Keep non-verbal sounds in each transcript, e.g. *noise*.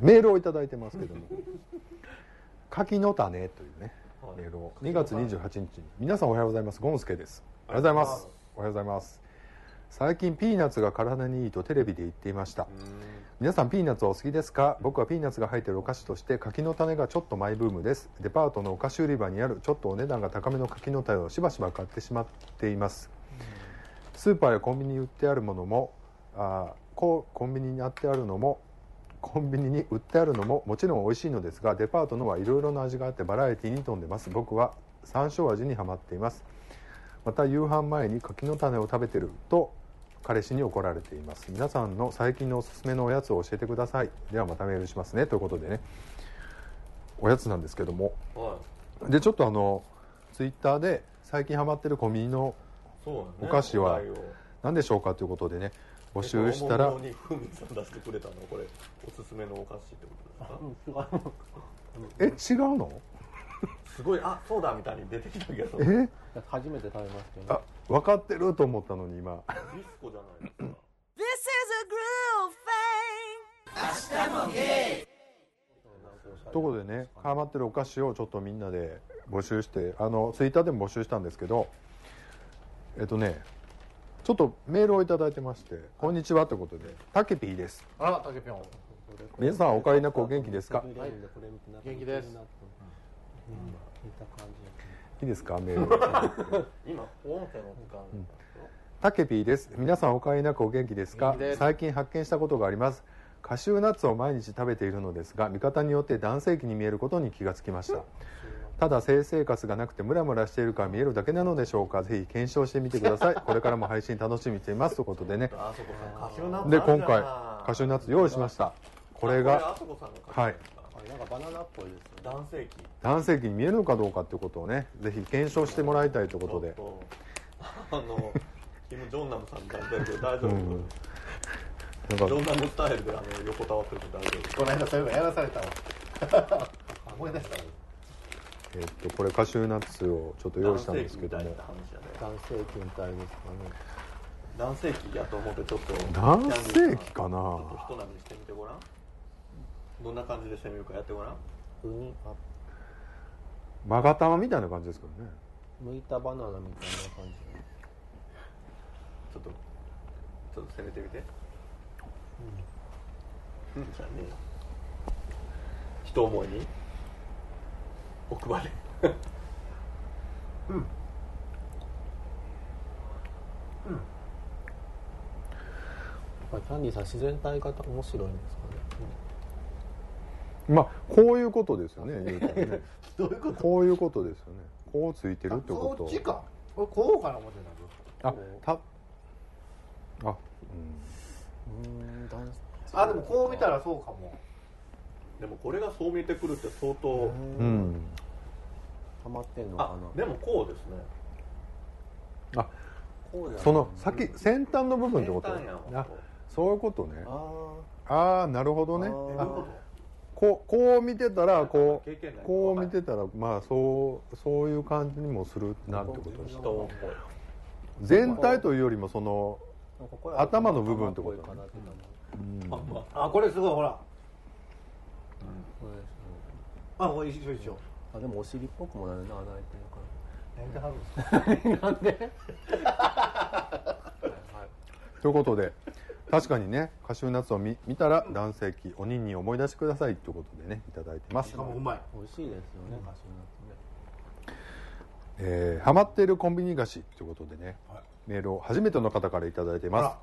メールをいただいてますけども。*laughs* 柿の種というねメールを。2月28日。に皆さんおはようございます。ゴンスケです。おはようございます。おはようございます。最近ピーナッツが体にいいとテレビで言っていました。皆さんピーナッツお好きですか？僕はピーナッツが入っているお菓子として柿の種がちょっとマイブームです。デパートのお菓子売り場にあるちょっとお値段が高めの柿の種をしばしば買ってしまっています。スーパーやコンビニに売ってあるものもあこうコンビニにあってあるのもコンビニに売ってあるのももちろん美味しいのですがデパートのはいろいろな味があってバラエティに富んでます。僕は山椒味にはまっています。また夕飯前に柿の種を食べてると彼氏に怒られています。皆さんの最近のおすすめのおやつを教えてください。ではまたメールしますね。ということでね。おやつなんですけども。はでちょっとあのツイッターで最近ハマってるコンビニのお菓子は何でしょうかということでね募集したら。にふみさん出してくれたの？これ。おすすめのお菓子ってことですか？え違うの？すごいあそうだみたいに出てきたけど。デえ？初めて食べましたよね。あ分かってると思ったのに今。ィスコじゃないですか。This is a groove thing. ということでねハマってるお菓子をちょっとみんなで募集してあのツイッターでも募集したんですけどえっとねちょっとメールをいただいてまして「こんにちは」ということで「たけぴーです。あら竹ぴょん皆さんお帰りなくお元気ですか？はい。元気です。いいですか？メール今音声の時間たけぴーです。皆さんお帰りなくお元気ですか？最近発見したことがあります。カシューナッツを毎日食べているのですが見方によって男性器に見えることに気がつきましたただ性生活がなくてムラムラしているから見えるだけなのでしょうか。ぜひ検証してみてください。*laughs* これからも配信楽しみにしています。ということでね。で今回カシューナッツ用意しました。これあがあそこさんのカシューナッツだあなんかバナナっぽいですよね。男性器。男性器に見えるのかどうかということをねぜひ検証してもらいたいということで。あのキム・ジョンナムさんみたいになってるけど大丈夫、うん。ジかョンナムスタイルであの横たわってると大丈夫。この間そういえばやらされたわ。*laughs* 思い出したわえっとこれカシューナッツをちょっと用意したんですけどね男性器みたいですかね。男性器やと思ってちょっと男性器かな。ちょっと人並みにしてみてごらんどんな感じでしてみるかやってごらん。うんあマガタマみたいな感じですけどね。剥いたバナナみたいな感じ。ちょっとちょっと攻めてみて。うん。じゃあね人思いに奥歯で。やっぱりキャンディーさん自然体型面白いんですかね。まあこういうことですよね言うたらね。*laughs* どういうここういうことですよね。こうついてるってこと。こっちか。これこうかな思ってたあたあうん。うん男あでもこう見たらそうかも。でもこれがそう見えてくるって相当ううんんハマってんのかあなでもこうですね。あこうその先先端の部分ってこと？先端やんあそういうことね。あああなるほどね。こうこう見てたらこうこう見てたらまあそうそういう感じにもするなってことです全体というよりもその頭の部分ってことかなあまあこれすごいほら。あこれ一緒一緒あでもお尻っぽくもなるな穴開いてやめてはるんで *laughs* なんで？*laughs* ということで確かにねカシューナッツを見見たら男性器おにんに思い出してくださいということでねいただいてます。しかもうまい。美味しいですよねカシューナッツね。えーハマっているコンビニ菓子ということでね、メールを初めての方からいただいてます。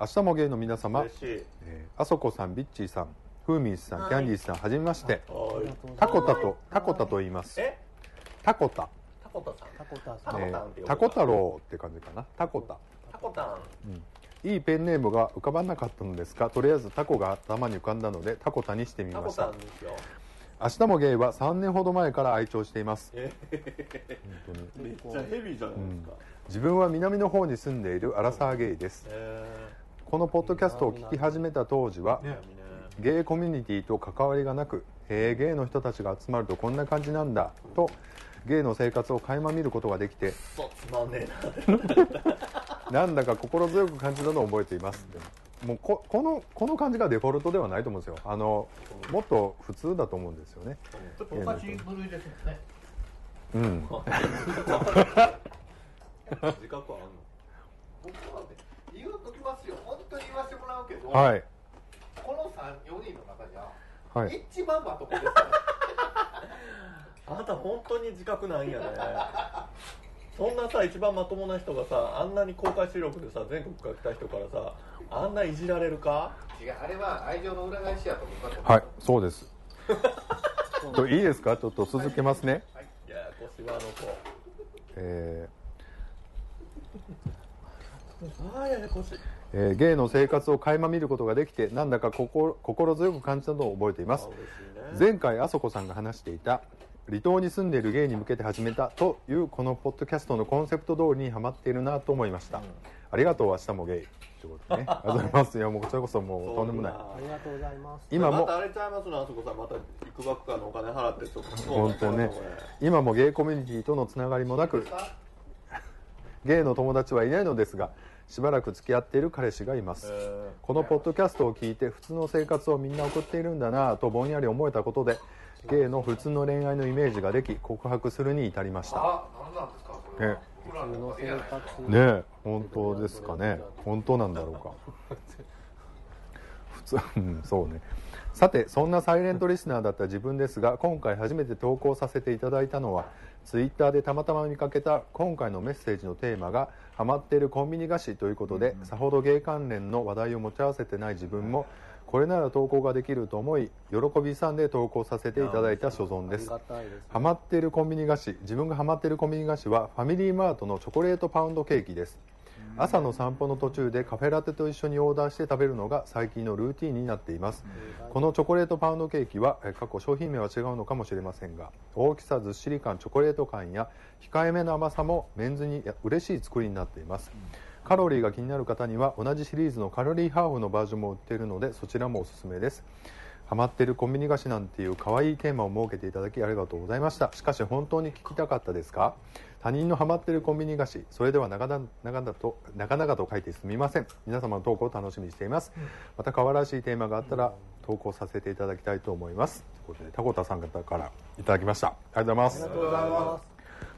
明日も芸の皆様。えーあそこさんビッチーさんふーみんさんキャンディーさんはじめまして。はい。タコタとタコタと言います。え？タコタ、タコタさん。タコタさん。タコえータコ太郎って感じかな。タコタ。タコタン。いいペンネームが浮かばなかったのですがとりあえずタコが頭に浮かんだのでタコタにしてみました。タンですよ。明日もゲイは3年ほど前から愛聴しています。え？本当に。めっちゃヘビーじゃないですか。自分は南の方に住んでいるアラサーゲイです。えこのポッドキャストを聞き始めた当時はゲイコミュニティと関わりがなくへえゲイの人たちが集まるとこんな感じなんだとゲイの生活を垣間見ることができてそうつまんねえな。なんだか心強く感じたのを覚えています。もうここのこの感じがデフォルトではないと思うんですよ。あのもっと普通だと思うんですよね。ちょっとおかしい部類ですね。うん。自覚あんの？僕はね言うときますよ。本当に言わせてもらうけど、はいこの34人の中じゃ、はい。一番まともですあなた本当に自覚ないんやね。そんなさ一番まともな人がさあんなに公開収録でさ全国から来た人からさあんないじられるか？違うあれは愛情の裏返しやと僕は思う。はいそうです。といいですか？ちょっと続けますね。い。ややこしいわあの子。えああややこしいーえーゲイの生活を垣間見ることができてなんだか心心強く感じたのを覚えています。ね。前回あそこさんが話していた離島に住んでいるゲイに向けて始めたというこのポッドキャストのコンセプト通りにはまっているなと思いました、ありがとう明日もゲイ。ということでね。ありがとうございますいやもうこちらこそもうとんでもない。ありがとうございます。今もまたあれちゃいますのあそこさん。またいくばくかのお金払ってちょっと。本当ね。今もゲイコミュニティとのつながりもなくゲイの友達はいないのですがしばらく付き合っている彼氏がいます。えこのポッドキャストを聞いて普通の生活をみんな送っているんだなぁとぼんやり思えたことでゲイの普通の恋愛のイメージができ告白するに至りました。あ何なんですかそれは。ね。普通の生活。ねえ本当ですかね。本当なんだろうか。普通うんそうね。さてそんなサイレントリスナーだった自分ですが今回初めて投稿させていただいたのはツイッターでたまたま見かけた今回のメッセージのテーマがハマっているコンビニ菓子ということで、さほどゲイ関連の話題を持ち合わせてない自分もこれなら投稿ができると思い喜びさんで投稿させていただいた所存です。ハマっているコンビニ菓子自分がハマっているコンビニ菓子はファミリーマートのチョコレートパウンドケーキです朝の散歩の途中でカフェラテと一緒にオーダーして食べるのが最近のルーティンになっています。このチョコレートパウンドケーキはえ過去商品名は違うのかもしれませんが大きさずっしり感チョコレート感や控えめな甘さもメンズに嬉しい作りになっています。カロリーが気になる方には同じシリーズのカロリーハーフのバージョンも売っているのでそちらもおすすめです。ハマってるコンビニ菓子なんていう可愛いテーマを設けていただきありがとうございました。しかし本当に聞きたかったですか？他人のハマってるコンビニ菓子それでは長々と長々と書いてすみません。皆様の投稿を楽しみにしています。また可愛らしいテーマがあったら投稿させていただきたいと思います。ということでタコタさん方からいただきました。ありがとうございます。ありがとうございます。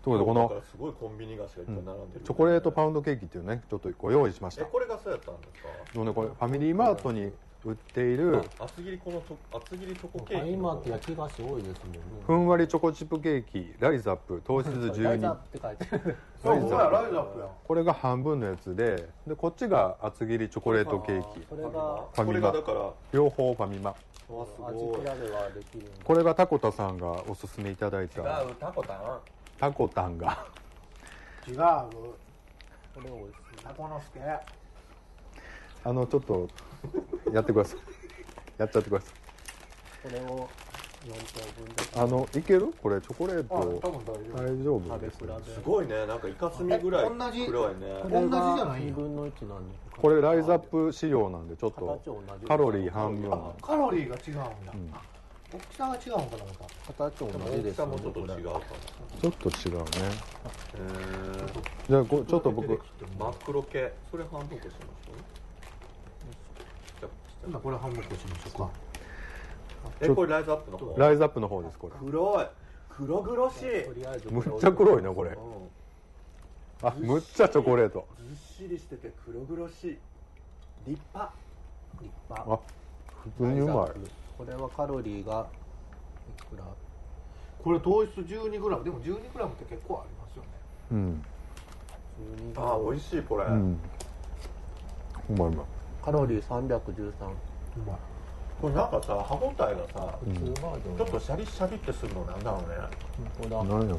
ということでこのすごいコンビニ菓子がいっぱい並んでる、チョコレートパウンドケーキっていうねちょっとご用意しました。えこれがそうやったんですか？でもねこれファミリーマートに売っている厚切りこのチョ厚切りチョコケーキ今って焼き菓子多いですもんね。ふんわりチョコチップケーキライズアップ糖質12ライザーって書いてある。*laughs* ライズアップやこれが半分のやつででこっちが厚切りチョコレートケーキ。それがファこミマ。れがだからわ両方ファミマ。すご味い比べはできるんでこれがタコタさんがおすすめいただいた。違うタコタン。タコタンが。違う。これ美味しい。タコの助あのちょっとやってください。やっちゃってください。これを4等分で。あのいける？これチョコレーあ多ト分大丈夫です。すごいね。なんかイカスミぐらい。え同じ黒いね。同じじゃない2分の1なんでこれライズアップ仕様なんでちょっと。カロリー半分あカロリーが違うんだ、ん大きさが違うんかなまた形同じ大です。きさもちょっと違うかなちょっと違うね。へじゃあこちょっと僕。ー真っ黒系。それ半分こしましょうね今これ半分こしましょうか。えこれライズアップの方？ライズアップの方ですこれ。黒い。黒々しい。とりあえずむっちゃ黒いなこれ。うん。あむっちゃチョコレート。ずっしりしてて黒々しい。立派。立派。あ普通にうまい。これはカロリーがいくら？これ糖質 12g でも 12g って結構ありますよね。うん。12あー美味しいこれ、うん。うまいうま。いカロリー313うまい。これなんかさ歯応えがさ普通バージョンちょっとシャリシャリってするのなんだろうね。これだ何やろ。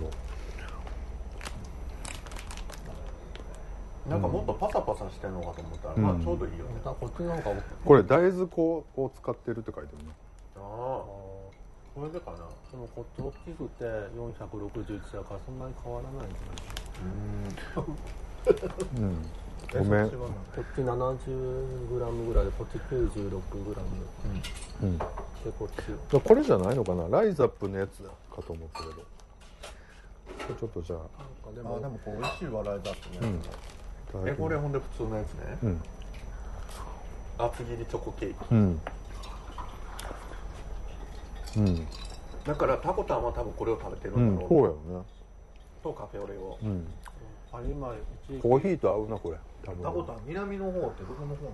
なんかもっとパサパサしてんのかと思ったら、うん。まあちょうどいいよね、こっちなんかこれ大豆粉を使ってるって書いてるね。ああこれでかな。でもこっち大きくて461だからそんなに変わらないんじゃない？うん。えごめん。こっち 70g ぐらいでこっち 96g うん。でこっち。だこれじゃないのかな？ライズアップのやつかと思ったけど。これちょっとじゃあ。なんかでももこれ美味しいわライズアップね、うん。いただきますえこれほんで普通のやつね、うん。厚切りチョコケーキ。うん。うん。だからタコタンは多分これを食べてるうんんだろう、そうやよね。とカフェオレを。うん。あ今コーヒーと合うなこれ多分。タコタン南の方ってどこの方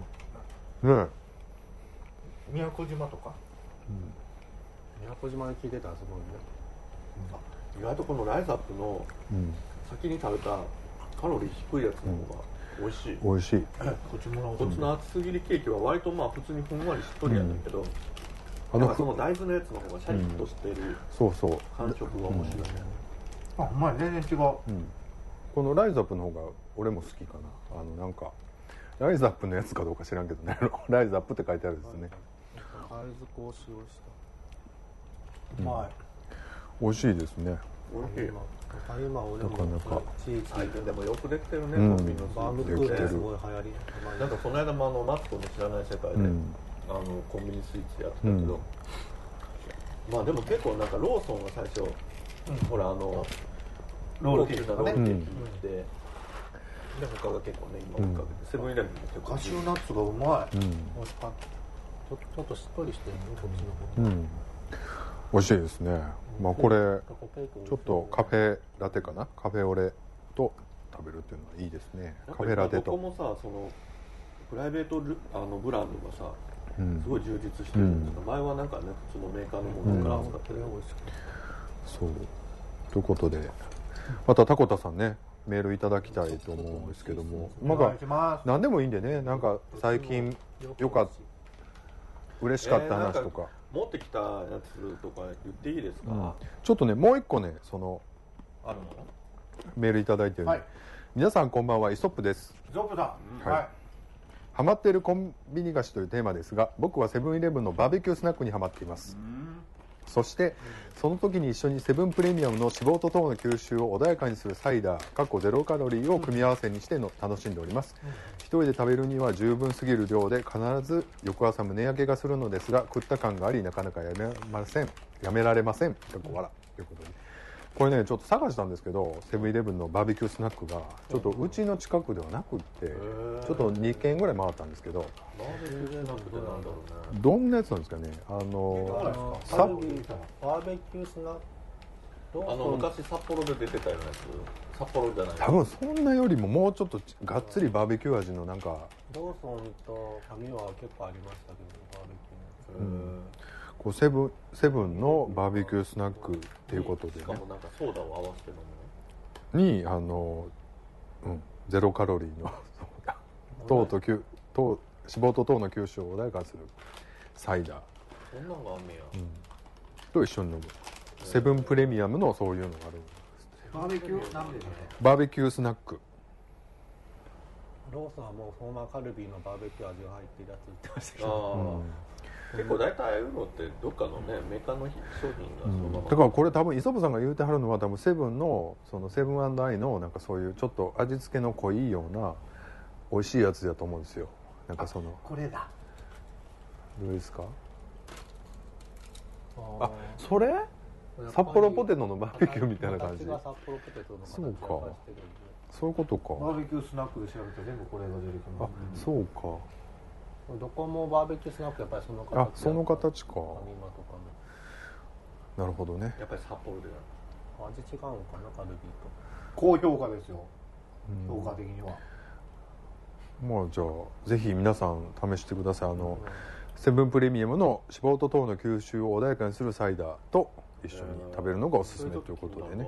なの？ね宮古島とか？宮古島に聞いてたらすごいね。意外とこのライズアップのうん。先に食べたカロリー低いやつの方が美味しい、美味しい。*clears throat* こっちもらおう。こっちの厚切りケーキは割とまあ普通にふんわりしっとりやねんけど、あのなんかその大豆のやつの方がシャリッとしてるそうそう。感触が面白いね、あお前全然違う。うん。このライズアップの方が俺も好きかな。あのなんかライズアップのやつかどうか知らんけどね。ライズアップって書いてあるんですね。大豆粉を使用しうま美味しいですね。美味しい今俺もでもよくできてるね、うん。コンビニのスバームクーヘン。すごい流行り。なんかこの間もあのマツコの知らない世界で、うん。あのコンビニスイーツやってたけど、まあでも結構なんかローソンが最初、ほらあのロールケーキとかね。大きなロールケーキって、で他が結構ね今追いかけて、セブンイレブンも結構。カシューナッツがうまい。うん。美味しかった。ちょちょっとしっとりしてるねこっちの方。うん。美味しいですね。まあこれちょっとカフェラテかな？カフェオレと食べるっていうのはいいですね。カフェラテどこともさそのプライベートルあのブランドがさうん。すごい充実してる。ん。だけど、前はなんかね普通のメーカーのものから使ってる、美味しかっそう。ということで。またタコタさんねメールいただきたいと思うんですけども。なん何でもいいんでね。なんか最近よかった嬉しかった話とか,、持ってきたやつとか言っていいですか、うん。ちょっとねもう一個ねそのあるの？メールいただいてる。んで、はい。皆さんこんばんはイソップです。ゾップだうん。はい。ハマっているコンビニ菓子というテーマですが僕はセブンイレブンのバーベキュースナックにハマっていますそしてその時に一緒にセブンプレミアムの脂肪と糖の吸収を穏やかにするサイダー過去ゼロカロリーを組み合わせにしての楽しんでおります、一人で食べるには十分すぎる量で必ず翌朝胸焼けがするのですが食った感がありなかなかやめません。やめられません。かっこ笑ということでこれねちょっと探したんですけどセブンイレブンのバーベキュースナックがちょっとうちの近くではなくってちょっと2軒ぐらい回ったんですけどバーベキュースナック。ってなんだろうねどんなやつなんですかね？あのーベキューバーベキュースナックあの昔札幌で出てたようなやつ？札幌じゃない。多分そんなよりももうちょっとがっつりバーベキュー味のなんかローソンとファミマは結構ありましたけどバーベキューのうんこうセブンセブンのバーベキュースナックっていうことでね。しかもなんかソーダを合わせて飲むにあの、うん、ゼロカロリーの *laughs* 糖と吸糖脂肪と糖の吸収を穏やかにするサイダー、そんなんがあんねや、うん、と一緒に飲む。セブンプレミアムのそういうのがある。バーベキューなんでね。バーベキュースナック。ローソンはもうフォーマーカルビーのバーベキュー味が入ってるやつ売ってましたけあどあ、結構大体ああいうのってどっかのねメーカーの商品がそのまま、だからこれ多分磯部さんが言うてはるのは多分セブンのそのセブンアイのなんかそういうちょっと味付けの濃いような美味しいやつだと思うんですよ。なんかその。これだ。どうですか？ああそれ？札幌ポテトのバーベキューみたいな感じ。そうか。そういうことバかーベキュースナックで調べたら全部これが出てくるあそうかどこもバーベキュースナックやっぱりその形あその形か。ファミマとかなるほどね。やっぱり札幌での味違うのかなカルビーと。高評価ですよ。うん。評価的には。まあじゃあぜひ皆さん試してください。あのセブンプレミアムの脂肪と糖の吸収を穏やかにするサイダーと一緒に食べるのがおすすめということでね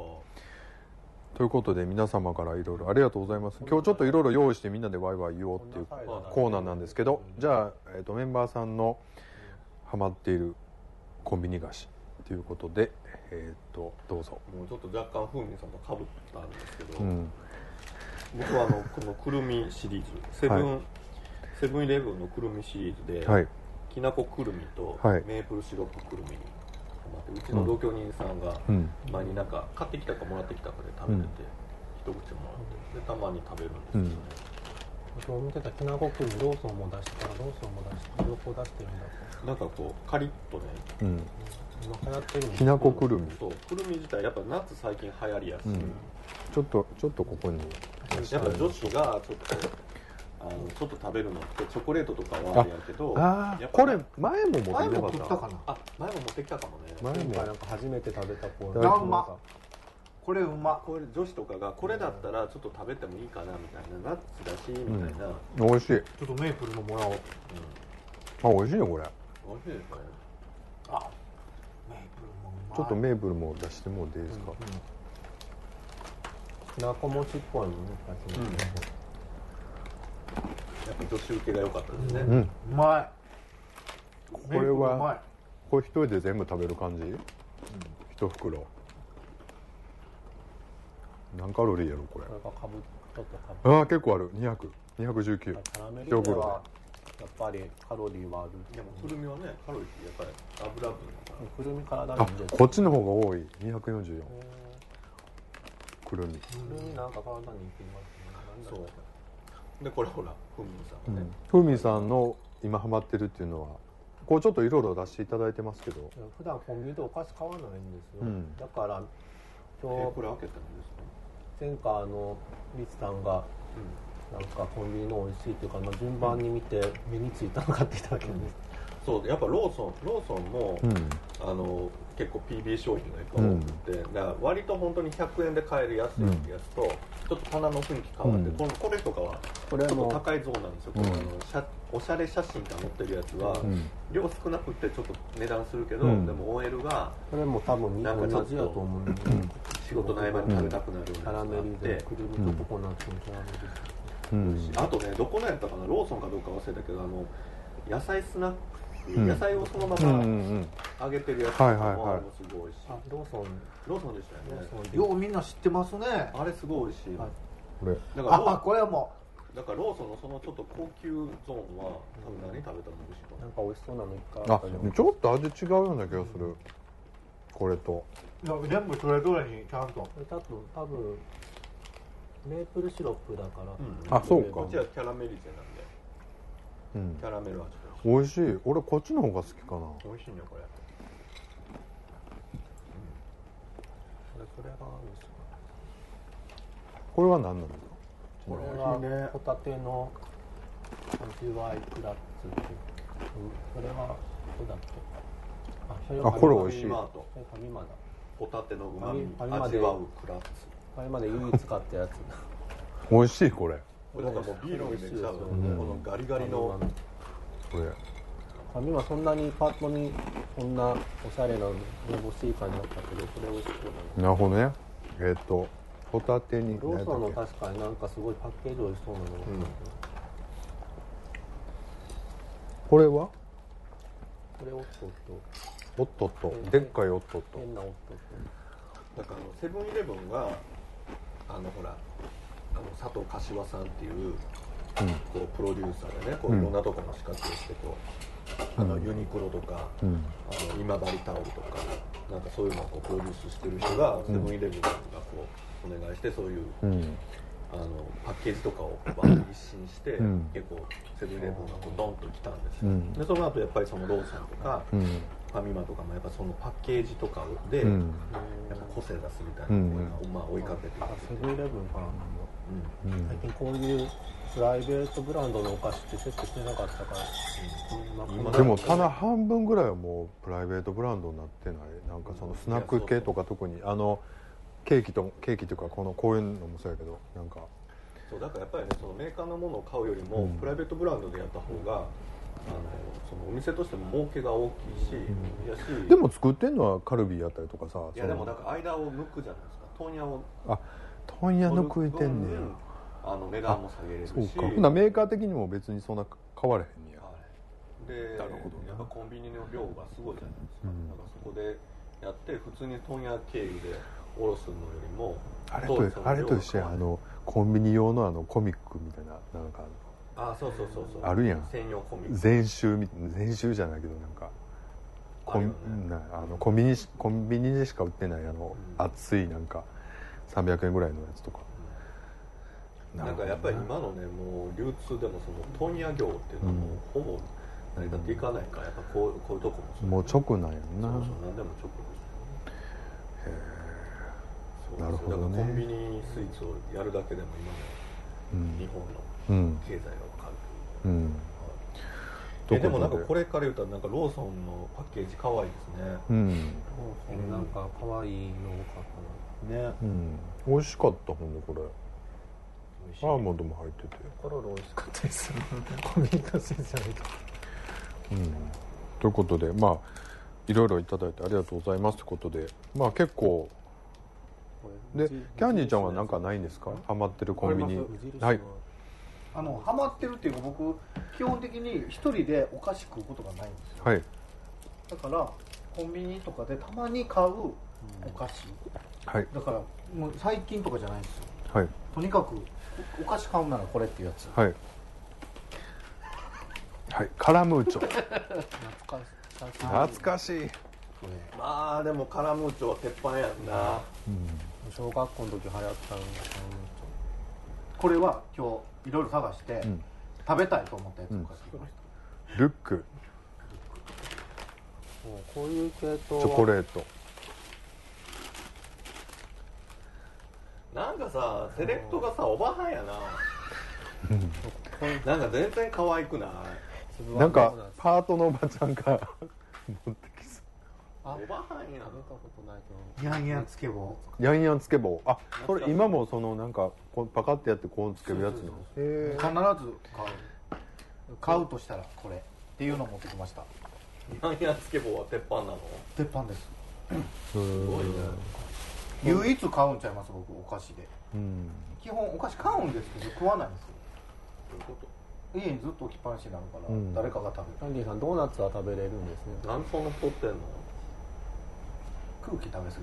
ということで皆様からいろいろありがとうございます。今日ちょっといろいろ用意してみんなでワイワイ言おうっていうコーナーなんですけどじゃあ、えー、とメンバーさんのハマっているコンビニ菓子ということでえっ、とどうぞ、もうちょっと若干風味さんとかぶったんですけど、うん、僕はあのこのくるみシリーズ。セブン、はい。セブンイレブンのくるみシリーズで、はい。きなこくるみとはい。メープルシロップくるみにハマってうちの同居人さんがうん。前になんか買ってきたかもらってきたかで食べてて、一口もらってでたまに食べるんですけどね、今日見てたきなこくん。ローソンも出してたらローソンも出して両方出してるん。だなんかこうカリッとねうん。今流行ってるんきなこくるみ。そうくるみ自体やっぱ夏最近流行りやすい、うん。ちょっとちょっとここに。やっぱ女子がちょっとあのちょっと食べるのってチョコレートとかはあれやけどああこれ前も持って前きてな。かったもたかな。あ前も持ってきたかもね。前も。なんか初めて食べたこれうま。これ女子とかがこれだったらちょっと食べてもいいかなみたいなナッツだしみたいな、美味しい。ちょっとメープルのもらおう。あ美味しいねこれ。美味しいですね。あメープルもうまい。ちょっとメープルも出してもらっていいですか、きなこ餅っぽいもんね初めてやっぱ女子受けが良かったですね、うん。うまい。これはい。これ一人で全部食べる感じ、一袋。何カロリーやろこれ？ああ結構ある。200219キャラメルで。はやっぱりカロリーはある。でもくるみはねカロリーやっぱり油分だから。くるみ体あにいいんで。すこっちの方が多い。244くるみ、くるみなんか体にいきますねそうでこれほらふみさんがね、ふみさんの今ハマってるっていうのはこうちょっといろいろ出していただいてますけど。普段コンビニでお菓子買わないんですよ、うん。だからえ今日これ開けたんですか？前回あのリツさんがなんかコンビニの美味しいっていうか、まあ、順番に見て目についたの買っていただけるんです、そうやっぱローソンローソンも、うん。あの結構 PB 商品がいっぱい多くて、だから割と本当に100円で買える安いやつと、ちょっと棚の雰囲気変わって、うん。このこれとかはちょっとこれも高いゾーンなんですよ、うん。このおしゃれ写真が載ってるやつは、うん。量少なくてちょっと値段するけど、うん。でも OL がこれも多分なんかちょっと仕事の合間に食べたくなるようなやつがあって、とココナッツのキャラメリゼうんあとねどこのやったかなローソンかどうか忘れたけどあの野菜スナック、うん。野菜をそのままん揚げてるやつとかもはいはいはい。あれもすごい美味しい、あローソン。ローソンでしたよね。ローソンでようみんな知ってますね。あれすごい美味しい、はい。これ。だからこれもだからローソンのそのちょっと高級ゾーンは多分何食べたら美味しいかなんか美味しそうなのいっぱいあちょっと味違うような気がする。これと。いや全部それぞれにちゃんと。これ多分多分メープルシロップだから、うん。あそうか。こっちはキャラメリゼなんで。うん。キャラメル味。で美味しい。俺こっちの方が好きかな。美味しいねこれ。それそれがあるん。ですよこれは何なんですかこれはホタテの味わいクラッツ。っていううんそれはどうだ。っけあそれはあこれ美味しいファミマだ。ホタテのうまみファミマで味わうクラッツ。ファミマで唯一買ったやつ美味しい。これこれだからもうビールのイメージ多分う。んこのガリガリのこれファミマそんなにパッとにこんなおしゃれなめぼしい感じだったけどそれ美味しそうだねなるほどね。えっ、とホタテにローソンの確かになんかすごいパッケージ美味しそうなのが、うん。けこれは？これおっとっおっとっとでっかいおっとっとと変なおっとっだからあのセブンイレブンがあのほらあの佐藤柏さんっていうこうプロデューサーでねこううん。いろんなところの仕掛けをしてこう、あのユニクロとか、うん。あの今治タオルとかなんかそういうのをこうプロデュースしてる人がセブンイレブンがこうお願いしてそういううん。あのパッケージとかを一新して、うん。結構セブンイレブンがこうドンと来たんですよ、うん。でその後やっぱりそのローソンとか、うん。ファミマとかもやっぱそのパッケージとかで、うん。やっぱ個性出すみたいなのを、まあ、追いかけてセブンイレブンかなうんうん。最近こういうプライベートブランドのお菓子ってセットしてなかったから、うん。今でも棚半分ぐらいはもうプライベートブランドになってない。なんかそのスナック系とか特にあのケーキとケーキとかこのこういうのもそうやけどなんか。そうだからやっぱりねそのメーカーのものを買うよりも、うん。プライベートブランドでやった方があのそのお店としても儲けが大きいし、やしでも作ってんのはカルビーやったりとかさいやでもなんか間を抜くじゃないですか。問屋を。あ問屋抜くいてんねや。分あの値段も下げれるし。そうか。ほなメーカー的にも別にそんな変わらへんねや。はいでなるほどな。やっぱコンビニの量がすごいじゃないですか、うん。だからそこでやって普通に問屋経由で卸すのよりもあれとあれと一緒や。あのコンビニ用のあのコミックみたいななんかあそうそうそうそう。あるやん。専用コミック。全集み全集じゃないけどなんかコン,、あのコンビニしコンビニでしか売ってないあの、うん。熱いなんか300円ぐらいのやつとか。なんかやっぱり今のねもう流通でもその問屋業っていうのはもうほぼ成り立っていかないからやっぱこうこういうとこもそうもう直なんやんな。そうそう何でも直ですよね。そうなるほどね。だからコンビニスイーツをやるだけでも今ねうん。日本のうん経済が分かる。うん。というえで？もなんかここれから言ったらなんかローソンのパッケージ可愛いですね。うん。うんなんか可愛いの多かっね。うん。美味しかったほんでこれ。アーモンドも入ってて。コロロ美味しかったです。コメントせじゃないとうん。ということでまあいろいろいただいてありがとうございますということでまあ結構でキャンディーちゃんは何かないんですか？ハマってるコンビニ。はい。あのハマってるっていうか僕基本的に一人でお菓子食うことがないんですよ。はい。だからコンビニとかでたまに買うお菓子はい。だからもう最近とかじゃないんですよ。はい。とにかくおお菓子買うならこれっていうやつ。はい。はい。カラムーチョ。懐かしい。懐かしい、まあでもカラムーチョは鉄板やんな。小学校の時流行ったのがこれは今日いろいろ探して、ん。食べたいと思ったやつうんを買ってきました、ルック。もうこういう系統チョコレーートなんかさセレクトがさおばはんやな。なんか全然可愛くない？トなんかパートのおばちゃんが持ってきそあおばはんや食べたことないけど。ヤンヤンつけ棒。うヤンヤンつけ棒。あこれ今もそのなんかこうパカってやってこうつけるやつの？へ必ず買う。買うとしたらこれっていうのを持ってきました。ヤンヤンつけ棒は鉄板なの？鉄板です。すすごいね唯一買うんちゃいます僕お菓子で。うん。基本お菓子買うんですけど食わないんですよ。どういうこ家にずっと置きっぱなしになるから、うん。誰かが食べる。キャンディーさんドーナツは食べれるんですね。となんでそんな太ってんの？空気食べ過ぎてる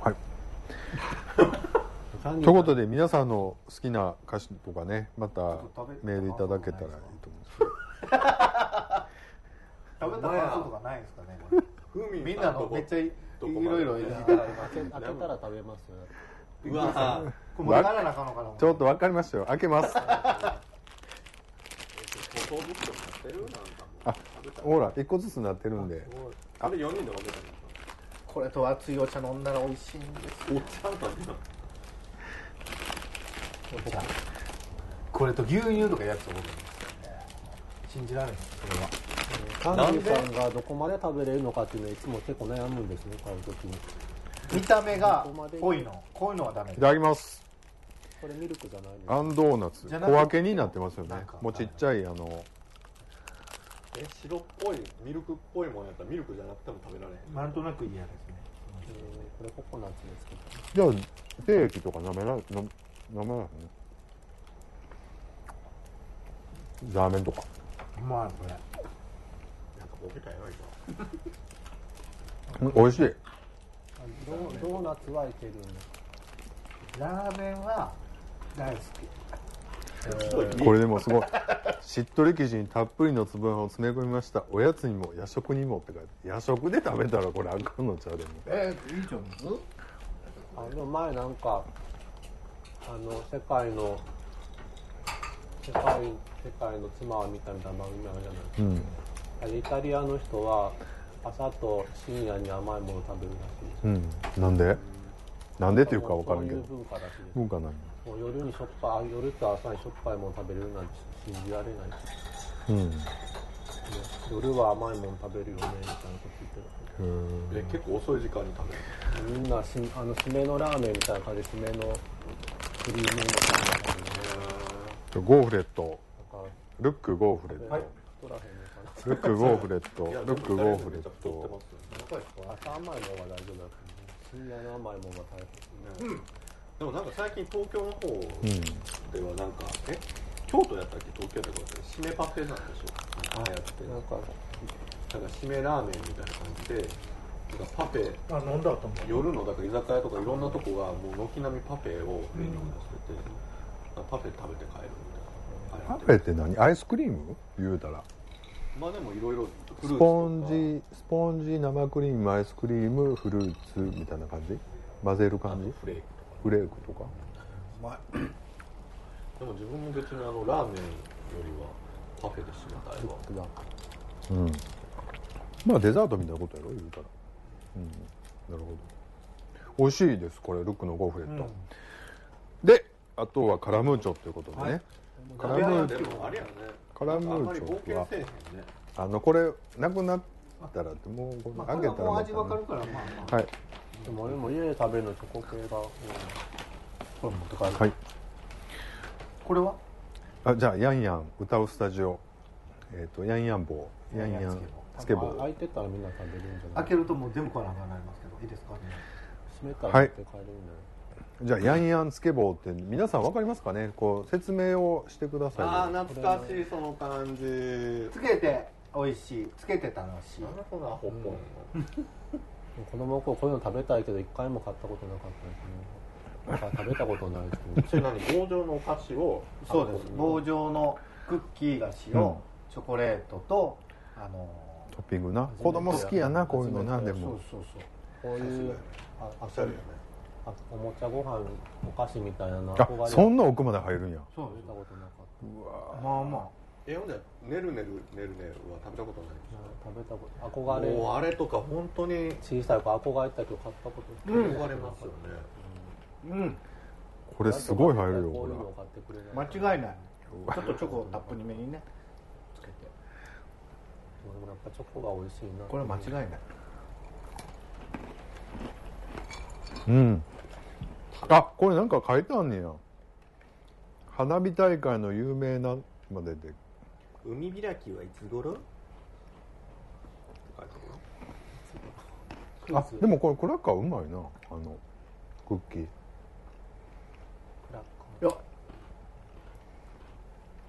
かはい。*laughs* ということで皆さんの好きな歌詞とかねまたメールいただけたらいいと思うんですけど。ら *laughs* 食べた感想とかないんですかねみんなのめっちゃいろいろいただきます開け開けたら食べますよ。うわこれのかなちょっと分かりましたよ。開けます。あほら一個ずつなってるんで。あれ4人で分けたの？これと熱いお茶飲んだら美味しいんですお茶なんだお茶。これと牛乳とかやつを僕。信じられないですそれはキャンディさんがどこまで食べれるのかっていうのはいつも結構悩むんですね買う時に見た目が濃いのこういうのはダメいただきますこれミルクじゃないですアンドーナツ小分けになってますよねもうちっちゃいあのえ白っぽいミルクっぽいもんやったらミルクじゃなくても食べられへんなんとなく嫌ですねえーこれココナッツですけどじゃあ精液とか舐めら飲飲めないねラーメンとかうまいこれ *laughs* 美味しい。あドードーナツはいける。んだラーメンは大好今これでもすごい。しっとり生地にたっぷりの粒あんを詰め込みました。おやつにも夜食にもって書いて夜食で食べたらこれあかんのちゃうでも。きえー、いいじゃんあでも前なんかあの世界の世界世界の妻を見たみたいな番組あるじゃないですか。うんイタリアの人は朝と深夜に甘いものを食べるらしいです。うん。なんで？なんでっていうか分からんけど。文化らしいです。文化ないもう夜にしょっぱい夜と朝にしょっぱいもの食べれるなんて信じられない。うん。ね、夜は甘いもの食べるよねみたいなこと言ってへえ結構遅い時間に食べる。たみんなしあの締めのラー。メンみたいな感じで締めのクリームみたいな感じでえゴーフレットルックゴーフレット、はい太らへんルックゴーフレット。ルックゴーフレット。甘いのが大丈夫だと思う深夜の甘いものが大変うん。でもなんか最近東京の方うんではなんか、え？京都やったっけ？東京やったっけ締めパフェなんでしょああやってなんかなんか締めラーメンみたいな感じでなんかパフェ。あ飲んだ後も夜のだから居酒屋とかいろんなとこがもう軒並みパフェをメニューに載せて、パフェ食べて帰るみたいな。パフェって何？アイスクリーム？言うたらまあでもいろいろスポンジスポンジ生クリームアイスクリームフルーツみたいな感じ？混ぜる感じ？フレークとか。フレークとか？うまい *clears throat* でも自分も別にあのラーメンよりはパフェで締めたいわだうん。まあデザートみたいなことやろ？言うたら。うん。なるほど。美味しいですこれ。ルックのゴーフレット、であとはカラムーチョということでね、はい。カラムーチでョもあれやねカラムーチョあのこれなくなったらもうこれまあ、開けたらもう味わかるからまあまあはい。でも俺も家で食べるのチョコ系が、うんこれ持って帰る、はい。これは？あじゃあヤンヤン歌うスタジオ。えっ、とヤンヤン棒。ヤンヤンスケボー。開いてたらみんな食べるんじゃない？開けるともう全部食わなりますけどいいですか？閉めたら持って帰るんだよ、じゃあヤンヤンスケボーって皆さんわかりますかね？こう説明をしてくださいよああ懐かしいその感じ。つけて美味しい。つけて楽しい。なんでそんなアホっぽ子供の頃こういうの食べたいけど一回も買ったことなかったですね。だから食べたことないですそれ何？棒状のお菓子を？そうです。棒状のクッキー菓子をチョコレートとあのトッピングな？子供好きやなこういうのなでそうもそう。そうこういうああおしゃれやねあおもちゃご飯お菓子みたいなのあ憧れ。そんな奥まで入るんや。そう食べたことなかった。まあまえほんでねるねるねるねるは食べたことない食べたこと憧れ。もうあれとか本当に小さい子憧れたけど買ったこと。うん。憧れますよね。あうん。これすごい入るよこれ間違いない。ちょっとチョコをたっぷりめにねつけて。でもやっぱチョコが美味しいな。これ間違いない。うんあこれなんか書いてあんねや。花火大会の有名なまでで。海開きはいつ頃？あでもこれクラッカーうまいな。あのクッキー。クラッいや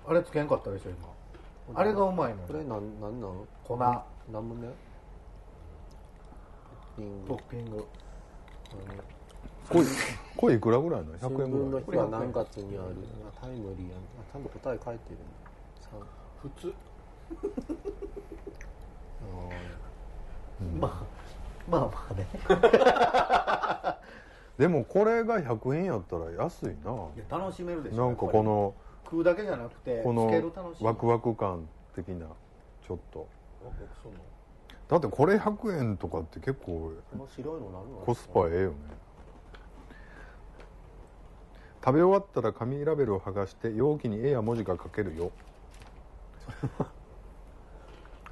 あれつけんかったでしょ今。カーあれがうまいのこれよなんなん？なん粉ラムネリング。トッピング。これこれいくらぐらいなの新100円聞ぐらい。の日は何月にある？あタイムリーやん。あちゃんと答え書いてる三普通。あまあまあまあね。*laughs* でもこれが100円やったら安いな。いや楽しめるでしょ。なんかこの食うだけじゃなくてこのワクワク感的なちょっと。だってこれ100円とかって結構この白いの何なのコスパええよね食べ終わったら紙ラベルを剥がして容器に絵や文字が書けるよ。*laughs*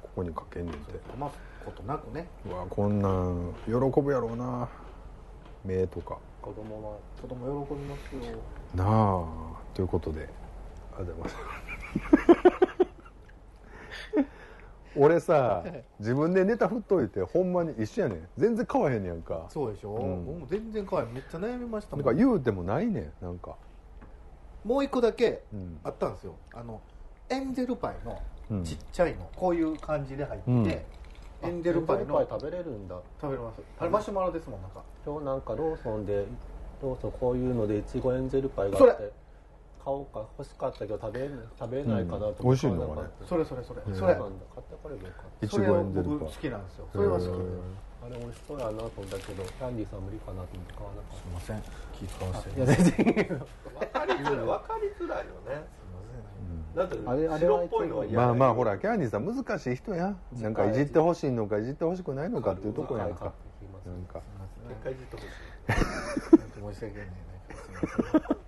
ここに書けんねんて。余すことなくね。うわこんなん喜ぶやろうな。目とか。子供は子供喜びますよ。なあ。ということで。ありがとうございます俺さ *laughs* 自分でネタ振っといてほんまに一緒やねん。全然買わへんねやんか。そうでしょ、うん。僕も全然可愛いめっちゃ悩みましたなん。もんか言うてもないねんなんか。もう一個だけうん。あったんですよ。あのエンゼルパイのうん。ちっちゃいの、こういう感じで入ってて、うん。エンゼルパイの食べれるんだ。食べれます。あれマシュマロですもんなんか。今日なんかローソンでローソンこういうのでいちごエンゼルパイがあって買おうか欲しかったけど食べ食べれないかなとうん美味しいのかね。それそれそれ、うん。それ。そうなんだ。買ってこればよかっいちそれ僕好きなんですよ。それは好きあれ美味しそうやなと思ったけどキャンディーさん無理かなと思って買わなかっいません。気使わせてたいや全然。分かりづらい。分かりづらいよね。だって白っぽいのは嫌まあまあほららキャンディーさん難しい人や。なんかいじってほしいのかいじってほしくないのかっていうとこやんか。なんか。一回じっとほしい。*laughs* 申し訳ないね。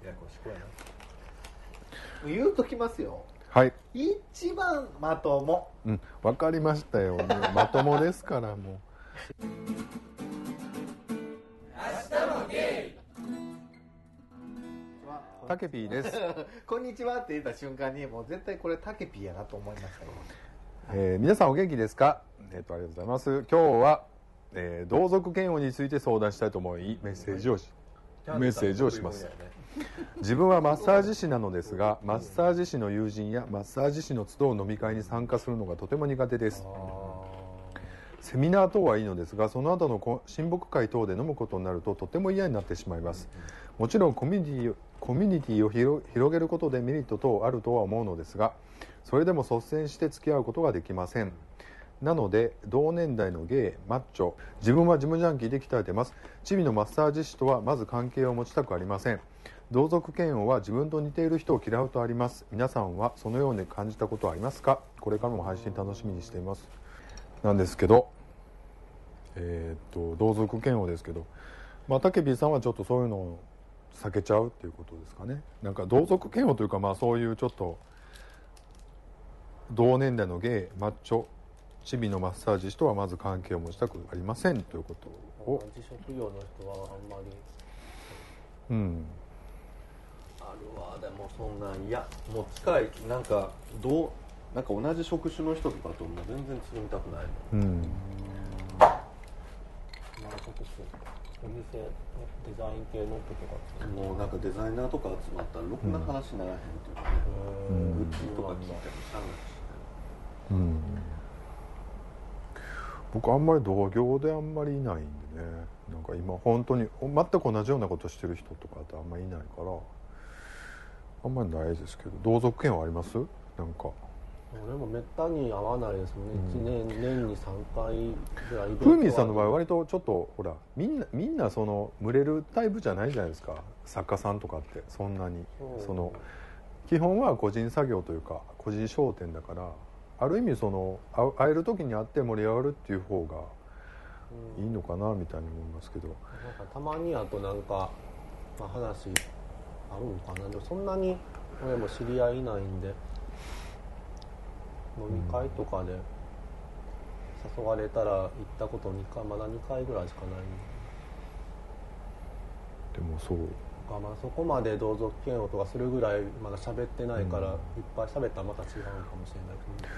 ややこしな言うときますよ。はい。一番まとも。うん。分かりましたよ。まともですからもう。タケピーです、*laughs* こんにちはって言った瞬間にもう絶対これタケピーやなと思いましたよ。えー皆さんお元気ですか？えっ、とありがとうございます。今日は、えー同族嫌悪について相談したいと思いメッセージをしメッセージをします自分はマッサージ師なのですがマッサージ師の友人やマッサージ師の集う飲み会に参加するのがとても苦手です。セミナー等はいいのですがその後の親睦会等で飲むことになるととても嫌になってしまいます。もちろんコミュニティコミュニティを広げることでメリット等あるとは思うのですがそれでも率先して付き合うことができません。なので同年代のゲイマッチョ自分はジムジャンキーで鍛えてます。チビのマッサージ師とはまず関係を持ちたくありません。同族嫌悪は自分と似ている人を嫌うとあります。皆さんはそのように感じたことはありますか？これからも配信楽しみにしています。なんですけどえーっと同族嫌悪ですけどまあたけびさんはちょっとそういうの避けちゃうっていうことですかね。なんか同族嫌悪というかまあそういうちょっと同年代のゲイマッチョチビのマッサージ師とはまず関係を持ちたくありませんということを。同じ職業の人はあんまり。うん。あるわ。でもそんなんいやもう近い。なんかどうなんか同じ職種の人とかともう全然つるみたくないうん。まあちょっとそうお店デザイン系の人とかもんもうなんかデザイナーとか集まったらろくな話にならへんっていうかね、うん。グッズとか聞いてもしゃあないしうん。僕あんまり同業であんまりいないんでね。なんか今本当に全く同じようなことしてる人とかってあんまりいないからあんまりないですけど同族権はあります？なんか。俺もめったに会わないですもんね、うん。1年年に3回ぐらい。ふみさんの場合割とちょっとほらみんなみんなその群れるタイプじゃないじゃないですか。作家さんとかってそんなに。その基本は個人作業というか個人商店だからある意味その会える時に会って盛り上がるっていう方がうん。いいのかなみたいに思いますけど。なんかたまにあとなんか、まあ、話あるんかな。でもそんなに俺も知り合いいないんで飲み会とかで誘われたら行ったこと2回まだ2回ぐらいしかないんで。でもそう。まあまあそこまで同族嫌悪とかするぐらいまだ喋ってないから、うん。いっぱい喋ったらまた違うのかもしれないけで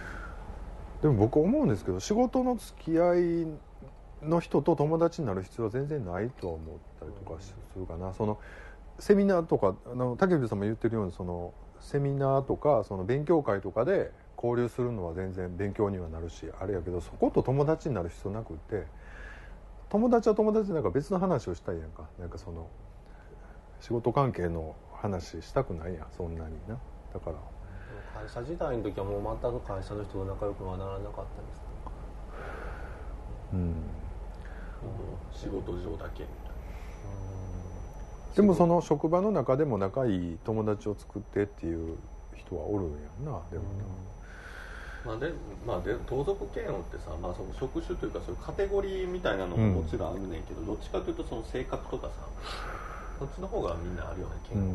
ども僕思うんですけど仕事の付き合いの人と友達になる必要は全然ないとは思ったりとかするかな、そのセミナーとかあの竹内さんも言ってるようにそのセミナーとかその勉強会とかで交流するのは全然勉強にはなるしあれやけどそこと友達になる必要なくって友達は友達でなんか別の話をしたいやんか。なんかその仕事関係の話したくないやんそんなにな。だから。会社時代の時はもう全く会社の人と仲良くはならなかったですうん。仕事上だけでもその職場の中でも仲いい友達を作ってっていう人はおるんやんなでもな、まあでまあ、で同族嫌悪ってさ、まあ、その職種というかそういうカテゴリーみたいなのももちろんあるねんけど、どっちかというとその性格とかさそっちの方がみんなあるよね嫌悪って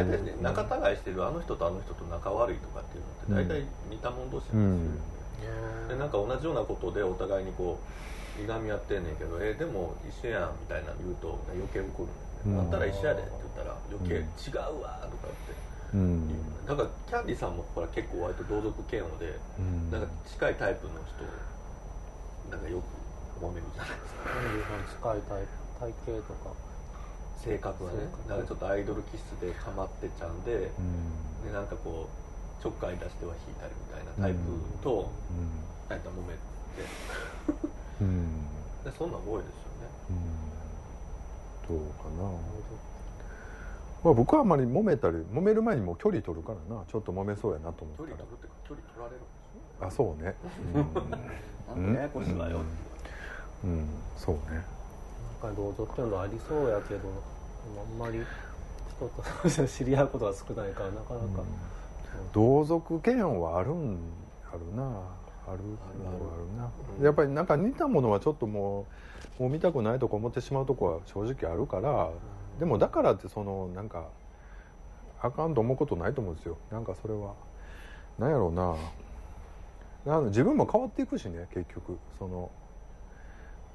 ね、大体ねうん。仲違いしてるあの人とあの人と仲悪いとかっていうのって大体似た者同士なんですよ、でなんか同じようなことでお互いにこういがみ合ってんねんけどえでも一緒やんみたいなの言うと余計怒るんだよね、うん。あんたら一緒やでって言ったら余計、うん。違うわとかって。うん。言うだからキャンディさんもほら結構割と同族嫌悪でうん。なんか近いタイプの人なんかよく揉めるじゃないですか近いタイプ体型とか。性格はね。なんかちょっとアイドル気質でかまってちゃんででなんかこうちょっかい出しては引いたりみたいなタイプと大体揉めてうん。うんでそんなん多いですよね。うん。どうかな。まあ僕はあんまり揉めたり揉める前にもう距離取るからな。ちょっと揉めそうやなと思距離ったら。取るって距離取られるんですよあそうね。なん。でややこしいわよ。うん、うん、そうね。なんか同族っていうのはありそうやけどあんまり人と知り合うことが少ないからなかなか、同族嫌悪はあるんあるなあるある。な。やっぱりなんか似たものはちょっともうもう見たくないとか思ってしまうとこは正直あるからでもだからってそのなんかあかんと思うことないと思うんですよ。なんかそれは。なんやろうな。あの自分も変わっていくしね結局。その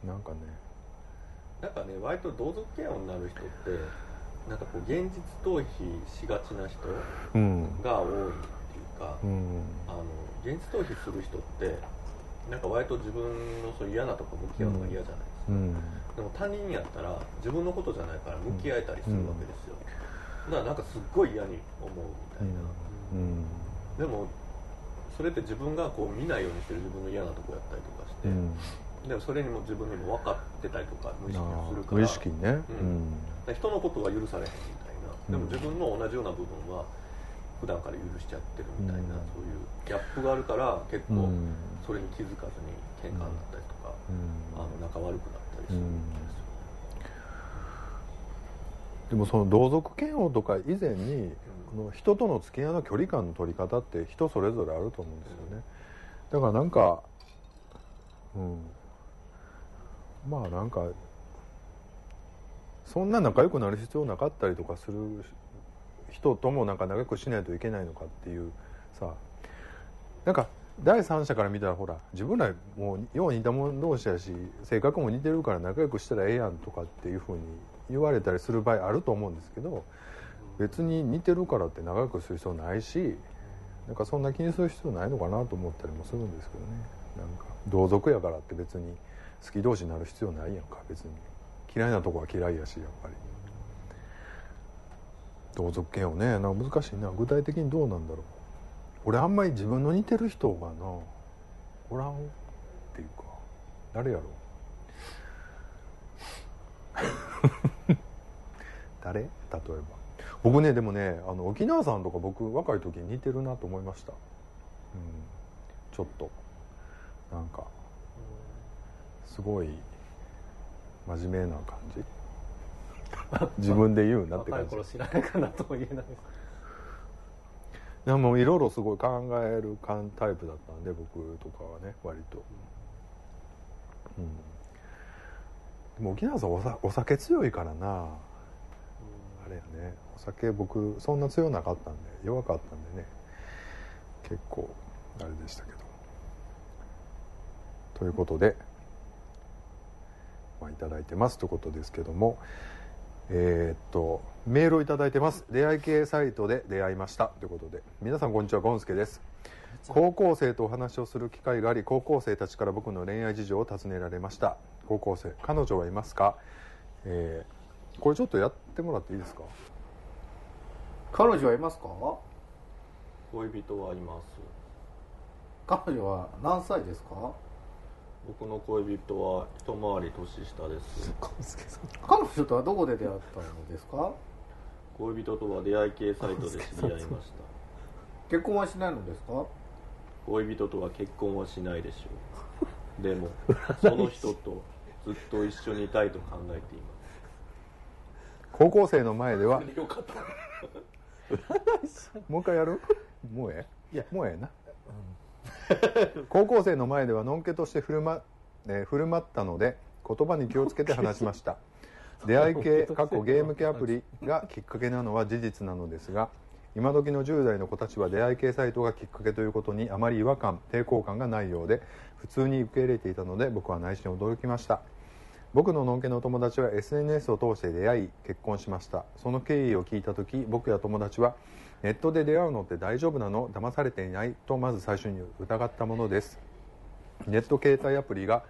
なんかね。なんかね割と同族嫌悪になる人ってなんかこう現実逃避しがちな人うん。が多いっていうか、うん。あの現実逃避する人ってなんか割と自分のそう嫌なとこ向き合うのが嫌じゃないですか、うん。でも他人やったら自分のことじゃないから向き合えたりするわけですよ、だからなんかすっごい嫌に思うみたいな、うん。でもそれって自分がこう見ないようにしてる自分の嫌なとこやったりとかして、うん。でもそれにも自分にも分かってたりとか無意識にするから無意識にね。うん。人のことは許されへんみたいな。でも自分の同じような部分は普段から許しちゃってるみたいな、うん。そういうギャップがあるから結構うん。それに気づかずに喧嘩になったりとか、うん。あの仲悪くなったりするんですよ、でもその同族嫌悪とか以前にこの人との付き合いの距離感の取り方って人それぞれあると思うんですよね。だからなんかうん。まあなんかそんな仲良くなる必要なかったりとかする人ともなんか仲良くしないといけないのかっていうさ。なんか第三者から見たらほら自分らもうよう似た者同士やし性格も似てるから仲良くしたらええやんとかっていうふうに言われたりする場合あると思うんですけど別に似てるからって仲良くする必要ないしなんかそんな気にする必要ないのかなと思ったりもするんですけどね。なんか同族やからって別に好き同士になる必要ないやんか別に。嫌いなとこは嫌いやしやっぱり。同族嫌悪ねなんか難しいな。具体的にどうなんだろう。俺あんまり自分の似てる人がなおらんっていうか誰やろ *laughs* 誰？例えば。僕ねでもねあの沖縄さんとか僕若い時に似てるなと思いました。うん。ちょっと。なんかすごい真面目な感じ。自分で言うなって若い頃知らないかなとも言えないです。でもいろいろすごい考える感タイプだったんで僕とかはね割と。うん。でも沖縄さんおさお酒強いからな。あれやね。お酒僕そんな強なかったんで弱かったんでね。結構あれでしたけど。ということでまあいただいてますということですけども。えーっとメールをいただいてます。出会い系サイトで出会いました。ということで。皆さんこんにちはゴンスケです。高校生とお話をする機会があり高校生たちから僕の恋愛事情を尋ねられました。高校生彼女はいますか、えーこれちょっとやってもらっていいですか？彼女はいますか？恋人はいます。彼女は何歳ですか？僕の恋人は一回り年下です。彼女とはどこで出会ったのですか？恋人とは出会い系サイトで知り合いました。結婚はしないのですか？恋人とは結婚はしないでしょう。*laughs* でもその人とずっと一緒にいたいと考えていま高校生の前では。すよかった。*laughs* もう一回やる？もうええ？いや。もうええな、高校生の前ではのんけとして振る,、まえー振る舞ったので言葉に気をつけて話しました。*laughs* 出会い系 *laughs* 過去ゲーム系アプリがきっかけなのは事実なのですが今時の10代の子たちは出会い系サイトがきっかけということにあまり違和感抵抗感がないようで普通に受け入れていたので僕は内心驚きました。僕ののんけのお友達は SNS を通して出会い結婚しました。その経緯を聞いた時僕や友達はネットで出会うのって大丈夫なの騙されていない？とまず最初に疑ったものです。ネット携帯アプリが、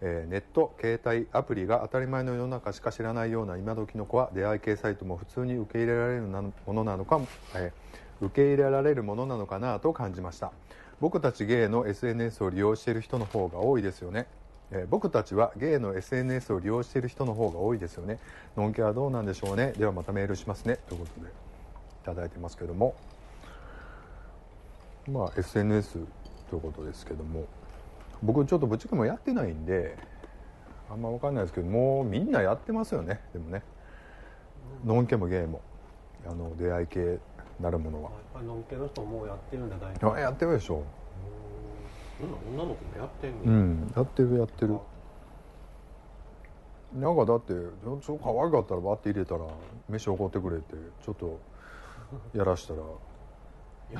えーネット携帯アプリが当たり前の世の中しか知らないような今時の子は出会い系サイトも普通に受け入れられるものなのかも、えー受け入れられるものなのかなと感じました。僕たちゲイの SNS を利用している人の方が多いですよね。えー僕たちはゲイの SNS を利用している人の方が多いですよね。のんけはどうなんでしょうね。ではまたメールしますね。ということで。いただいてますけども。まあ SNS ということですけども。僕ちょっとぶっちゃけもやってないんであんま分かんないですけどもうみんなやってますよね。でもね。のんけもゲイも。あの出会い系なるものは。やっぱりのんけの人もうやってるんだ大体あやってるでしょ。女の子もやってんうねん。やってるやってる。なんかだってちょちょ可愛かったらバッて入れたら飯おごってくれってちょっとやらしたら。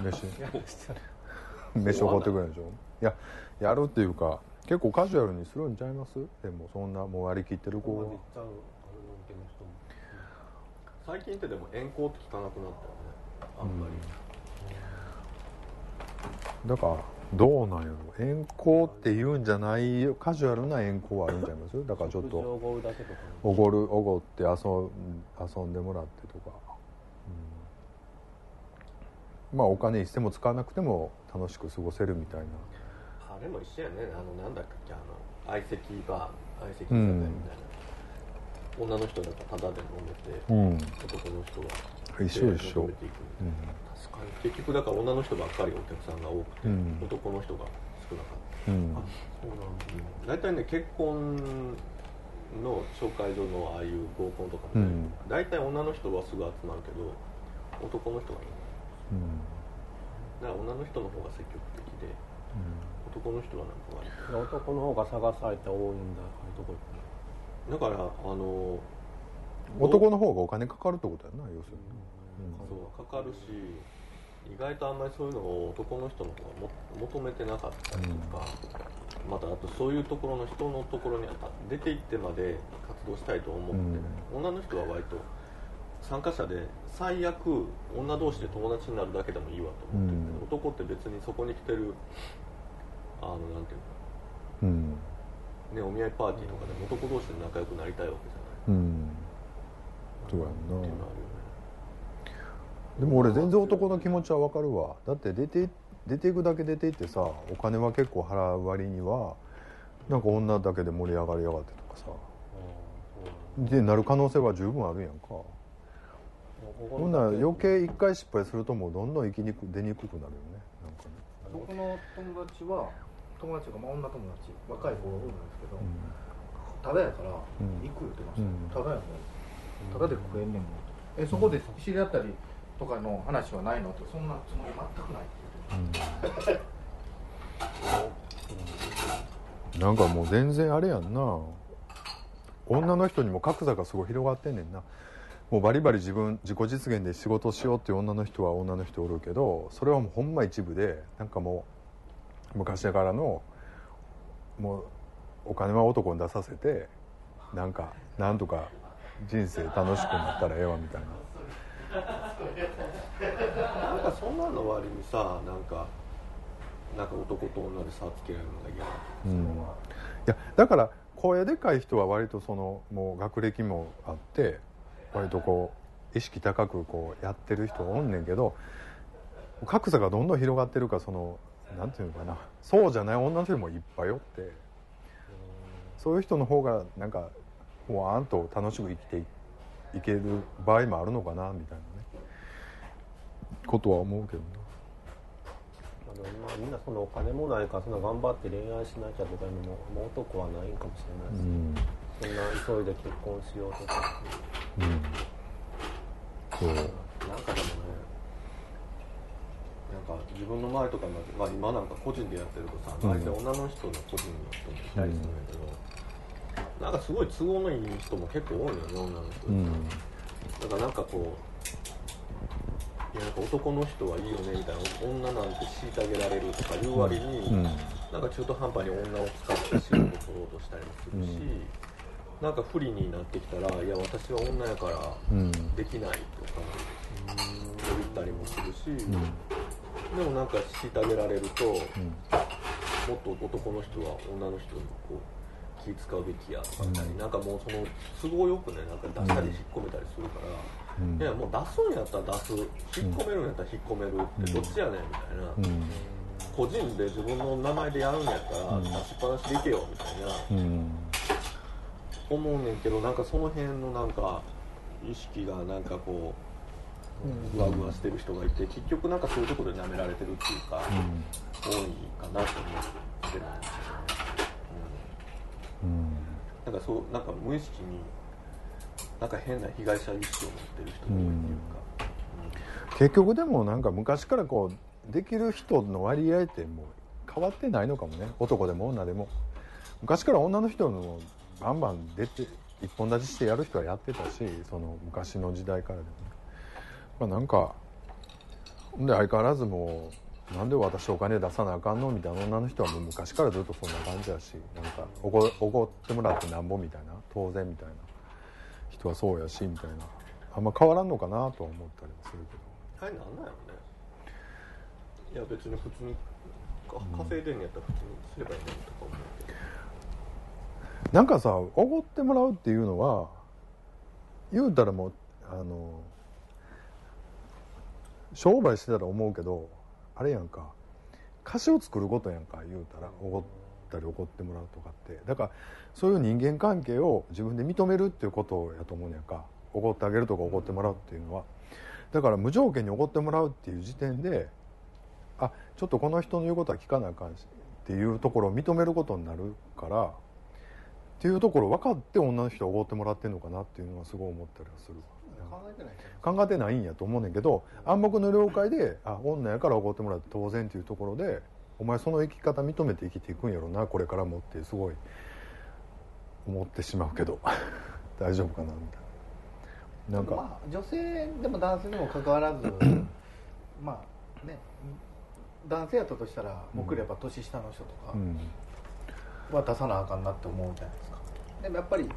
飯。飯おごってくれるでしょ？いややるっていうか結構カジュアルにするんちゃいます？でもそんなもう割り切ってる子は。最近ってでも遠行って聞かなくなったよねあんまり、だからどうなんやろ？遠行って言うんじゃないカジュアルな遠行はあるんちゃいます？だからちょっとおごるおごって遊ん遊んでもらってとか、うんまあお金一銭も使わなくても楽しく過ごせるみたいな。あれも一緒やね。あのなんだっけあの相席バー相席居酒屋みたいな、女の人だからタダで飲めて、うん。男の人は一緒一緒。確かに。結局だから女の人ばっかりお客さんが多くて、うん。男の人が少なかった。うん。そうなんだ。大体ね結婚の紹介所のああいう合コンとかもね、うん。大体女の人はすぐ集まるけど男の人がいないうんだから女の人の方が積極的で男の人はなんか割と男の方が探されて多いんだああいうとこ行ったらだからあの男の方がお金かかるってことやな要するに、そうかかるし意外とあんまりそういうのを男の人の方がも求めてなかったりとか、またあとそういうところの人のところに出て行ってまで活動したいと思って、女の人は割と参加者で最悪女同士で友達になるだけでもいいわと思ってる、うん、男って別にそこに来てるあのなんていうの、うん。ね、お見合いパーティーとかでも男同士で仲良くなりたいわけじゃない、うん、そうやんな、ね、でも俺全然男の気持ちは分かるわ。だって出て出ていくだけ出ていってさお金は結構払う割にはなんか女だけで盛り上がりやがってとかさ。でなる可能性は十分あるやんかほんなら余計一回失敗するともうどんどん生きにく出にくくなるよね。なんかね。僕の友達は友達が、まあ、女友達若い子が多いんですけど、うん、ただやから行く言ってました、うん、ただやもん。ただで食えんねんもんえそこで知り合ったりとかの話はないの？とそんなつもり全くないって言ってうん、なんかもう全然あれやんな。女の人にも格差がすごい広がってんねんなもうバリバリ自分自己実現で仕事しようっていう女の人は女の人おるけどそれはもうほんま一部でなんかもう昔からのもうお金は男に出させてなんかなんとか人生楽しくなったらええわみたいな。なんかそんなの割にさなんかなんか男と女で差つけられるのが嫌なうん、いやだから声でかい人は割とそのもう学歴もあって割とこう意識高くこうやってる人おんねんけど格差がどんどん広がってるかそのなんていうのかな。そうじゃない女の人もいっぱいおってそういう人の方がなんかほわんと楽しく生きていける場合もあるのかなみたいなね。ことは思うけどな。まあ、みんなそのお金もないからそんな頑張って恋愛しなきゃとかいうのももう男はないんかもしれないです、うん。そんな急いで結婚しようとかうん。そう。なんかでもねなんか自分の前とかまあ、今なんか個人でやってるとさ周りで女の人の個人の人もいたりするんだけど、うん、なんかすごい都合のいい人も結構多いのよね女の人、うん、だからなんかこういやなんか男の人はいいよねみたいな女なんて虐げられるとかいう割に、うん、なんか中途半端に女を使って仕事を取ろうとしたりもするし、なんか不利になってきたらいや私は女やからできないとか、言ったりもするし、でもなんか虐げられると、もっと男の人は女の人にこう気使うべきやとかったり、なんかもうその都合よくねなんか出したり引っ込めたりするから、いやもう出すんやったら出す。引っ込めるんやったら引っ込めるってどっちやねんみたいな。個人で自分の名前でやるんやったら出しっぱなしでいけよみたいな、思うねんけどなんかその辺のなんか意識がなんかこうふわふわしてる人がいて結局なんかそういうところで舐められてるっていうか、多いかなと思ってるんですよね、うん、なんかそうなんか無意識になんか変な被害者意識を持ってる人が多いっていうか、うん、結局でもなんか昔からこうできる人の割合ってもう変わってないのかもね。男でも女でも。昔から女の人のバンバン出て一本立ちしてやる人はやってたしその昔の時代からでもね、まあ、なんかで相変わらずもうなんで私お金出さなあかんのみたいな女の人はもう昔からずっとそんな感じやしなんかおごおごってもらってなんぼみたいな当然みたいな人はそうやしみたいな。あんま変わらんのかなとは思ったりもするけど。あれなんなんやろね。いや別に普通に稼いでんやったら普通にすればいいのにとか思うけど。なんかさおごってもらうっていうのは言うたらもうあの商売してたら思うけどあれやんか。歌詞を作ることやんか言うたらおごったり怒ってもらうとかって。だからそういう人間関係を自分で認めるっていうことやと思うんやんか。おごってあげるとかおごってもらうっていうのは。だから無条件におごってもらうっていう時点であちょっとこの人の言うことは聞かなあかんしっていうところを認めることになるからっていうところ分かって女の人はおごってもらってんのかなっていうのはすごい思ったりはする考えてない考えてないんやと思うねんけど暗黙の了解で *laughs* あ女やからおごってもらって当然っていうところでお前その生き方認めて生きていくんやろなこれからもってすごい思ってしまうけど。*laughs* 大丈夫かなみたいな。なんか、まあ、女性でも男性でも関わらず *clears throat* まあね男性やったとしたら僕れば年下の人とかうんは出さなあかんなって思うじゃないですか。でもやっぱり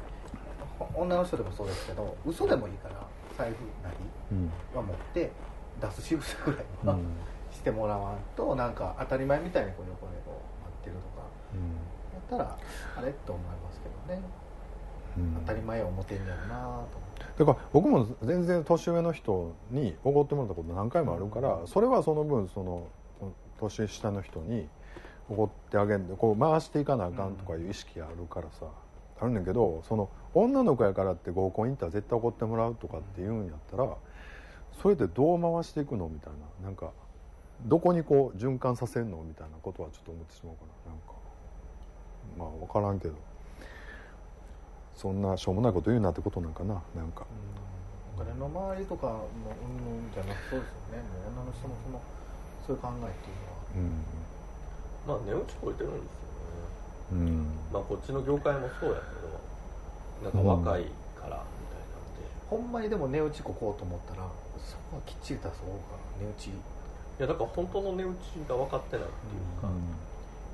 女の人でもそうですけど嘘でもいいから財布なりうん。は持って出す仕草ぐらいは、うん。してもらわんとなんか当たり前みたいにこう横でこう待ってるとか。やったらあれと思いますけどね。うん。当たり前を思ってんねやろなと思って。だから僕も全然年上の人におごってもらったこと何回もあるからそれはその分その年下の人におごってあげんでこう回していかなあかんとかいう意識あるからさあるんだけどその女の子やからって合コン行ったら絶対おごってもらうとかって言うんやったらそれでどう回していくのみたいななんかどこにこう循環させんのみたいなことはちょっと思ってしまうかななんかまあ分からんけど。そんなしょうもないこと言うなってことなんかななんか。お金の周りとかのうんぬんじゃなくそうですよね。女の人のそのそういう考えっていうのは。うんまあ値打ち超えてるんですよね。うん。まあこっちの業界もそうやけどなんか若いからみたいなんで、ほんまにでも値打ちここうと思ったらそこはきっちり出そうか値打ち。いやだから本当の値打ちが分かってないっていうか、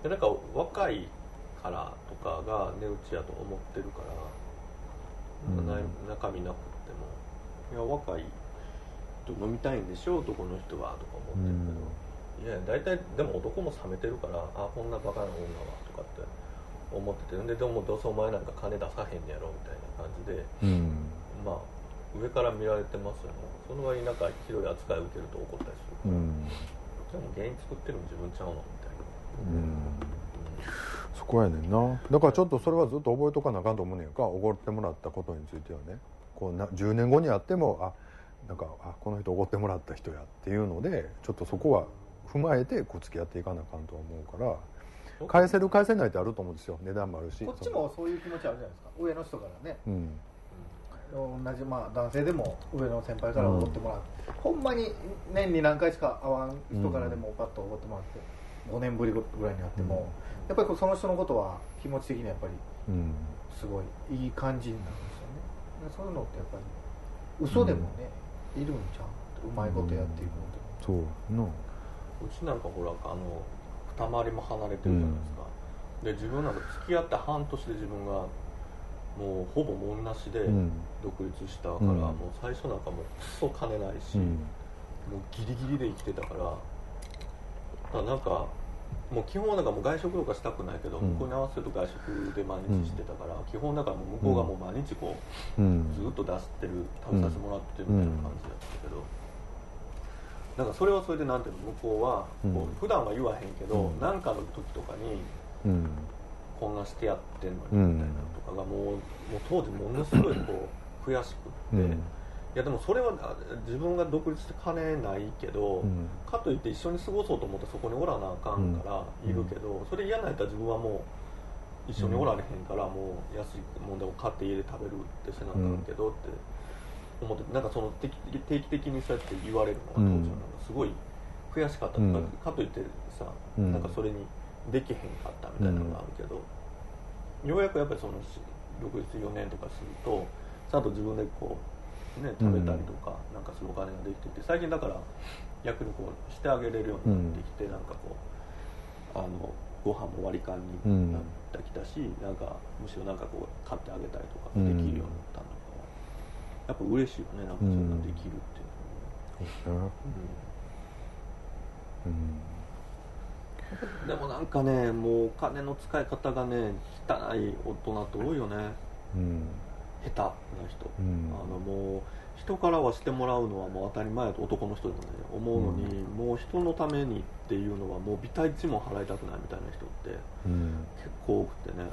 でなんか若いからとかが値打ちやと思ってるから、うん。な中身なくっても。いや若いと飲みたいんでしょ男の人はとか思ってるけど、いや大体でも男も冷めてるからあこんなバカな女はとかって思ってて。ででもどうせお前なんか金出さへんやろみたいな感じでうん。まあ上から見られてますよね。その割になんかひどい扱いを受けると怒ったりするから、うん。でも原因作ってるの自分ちゃうのみたいな。うん。そこやねんな。だからちょっとそれはずっと覚えとかなあかんと思うねんか。おごってもらったことについてはね。こうな10年後にあってもあなんかあこの人おごってもらった人やっていうのでちょっとそこは踏まえてこう付き合っていかなあかんとは思うから返せる返せないってあると思うんですよ。値段もあるし。こっちもそういう気持ちあるじゃないですか。上の人からね。うん。同じまあ男性でも上の先輩からおごってもらって、ほんまに年に何回しか会わん人からでもパッとおごってもらって。5年ぶりぐらいに会っても、やっぱりその人のことは気持ち的にやっぱりうん。すごいいい感じになるんですよね。でそういうのってやっぱり嘘でもね、いるんちゃう？うまいことやっていくのでそうのうちなんかほらあの二回りも離れてるじゃないですか、で自分なんか付き合って半年で自分がもうほぼ門なしでうん。独立したから、うん。もう最初なんかもうクソ金ないし、うん。もうギリギリで生きてたから。だからなんかもう基本はなんかもう外食とかしたくないけど、うん。向こうに合わせると外食で毎日してたから、基本だからもう向こうがもう毎日こう、うん。ずっと出してる食べさせてもらってるみたいな感じだったけど、なんかそれはそれでなんていうの向こうはこう、うん普段は言わへんけどうん。何、かの時とかにうん。こんなしてやってんのにみたいなのとかがもう,、もう当時ものすごいこう *coughs* 悔しくって、うんいやでもそれはあ自分が独立して金ないけど、うん。かといって一緒に過ごそうと思ってそこにおらなあかんからうん。いるけど、それ嫌なんやったら自分はもう一緒におられへんからもう安いもんでも買って家で食べるってせなあかんけどって思ってなんかその定期定期的にそうやって言われるのが当時はなんかすごい悔しかったとか,、うん。かといってさ、うん。なんかそれにできへんかったみたいなのがあるけど、ようやくやっぱりそのし独立4年とかするとちゃんと自分でこう、ね、食べたりとか、なんかするお金ができてて最近だから逆にこうしてあげれるようになってきて、なんかこうあのご飯も割り勘になってきたし、なんかむしろなんかこう買ってあげたりとかできるようになったやっぱ嬉しいよねなんかそれができるっていうのは、うん。うん。でもなんかねもうお金の使い方がね汚い大人って多いよね。うん。下手な人、うん。あのもう人からはしてもらうのはもう当たり前だと男の人でもね思うのに、もう人のためにっていうのはもう微体値も払いたくないみたいな人ってうん。結構多くてね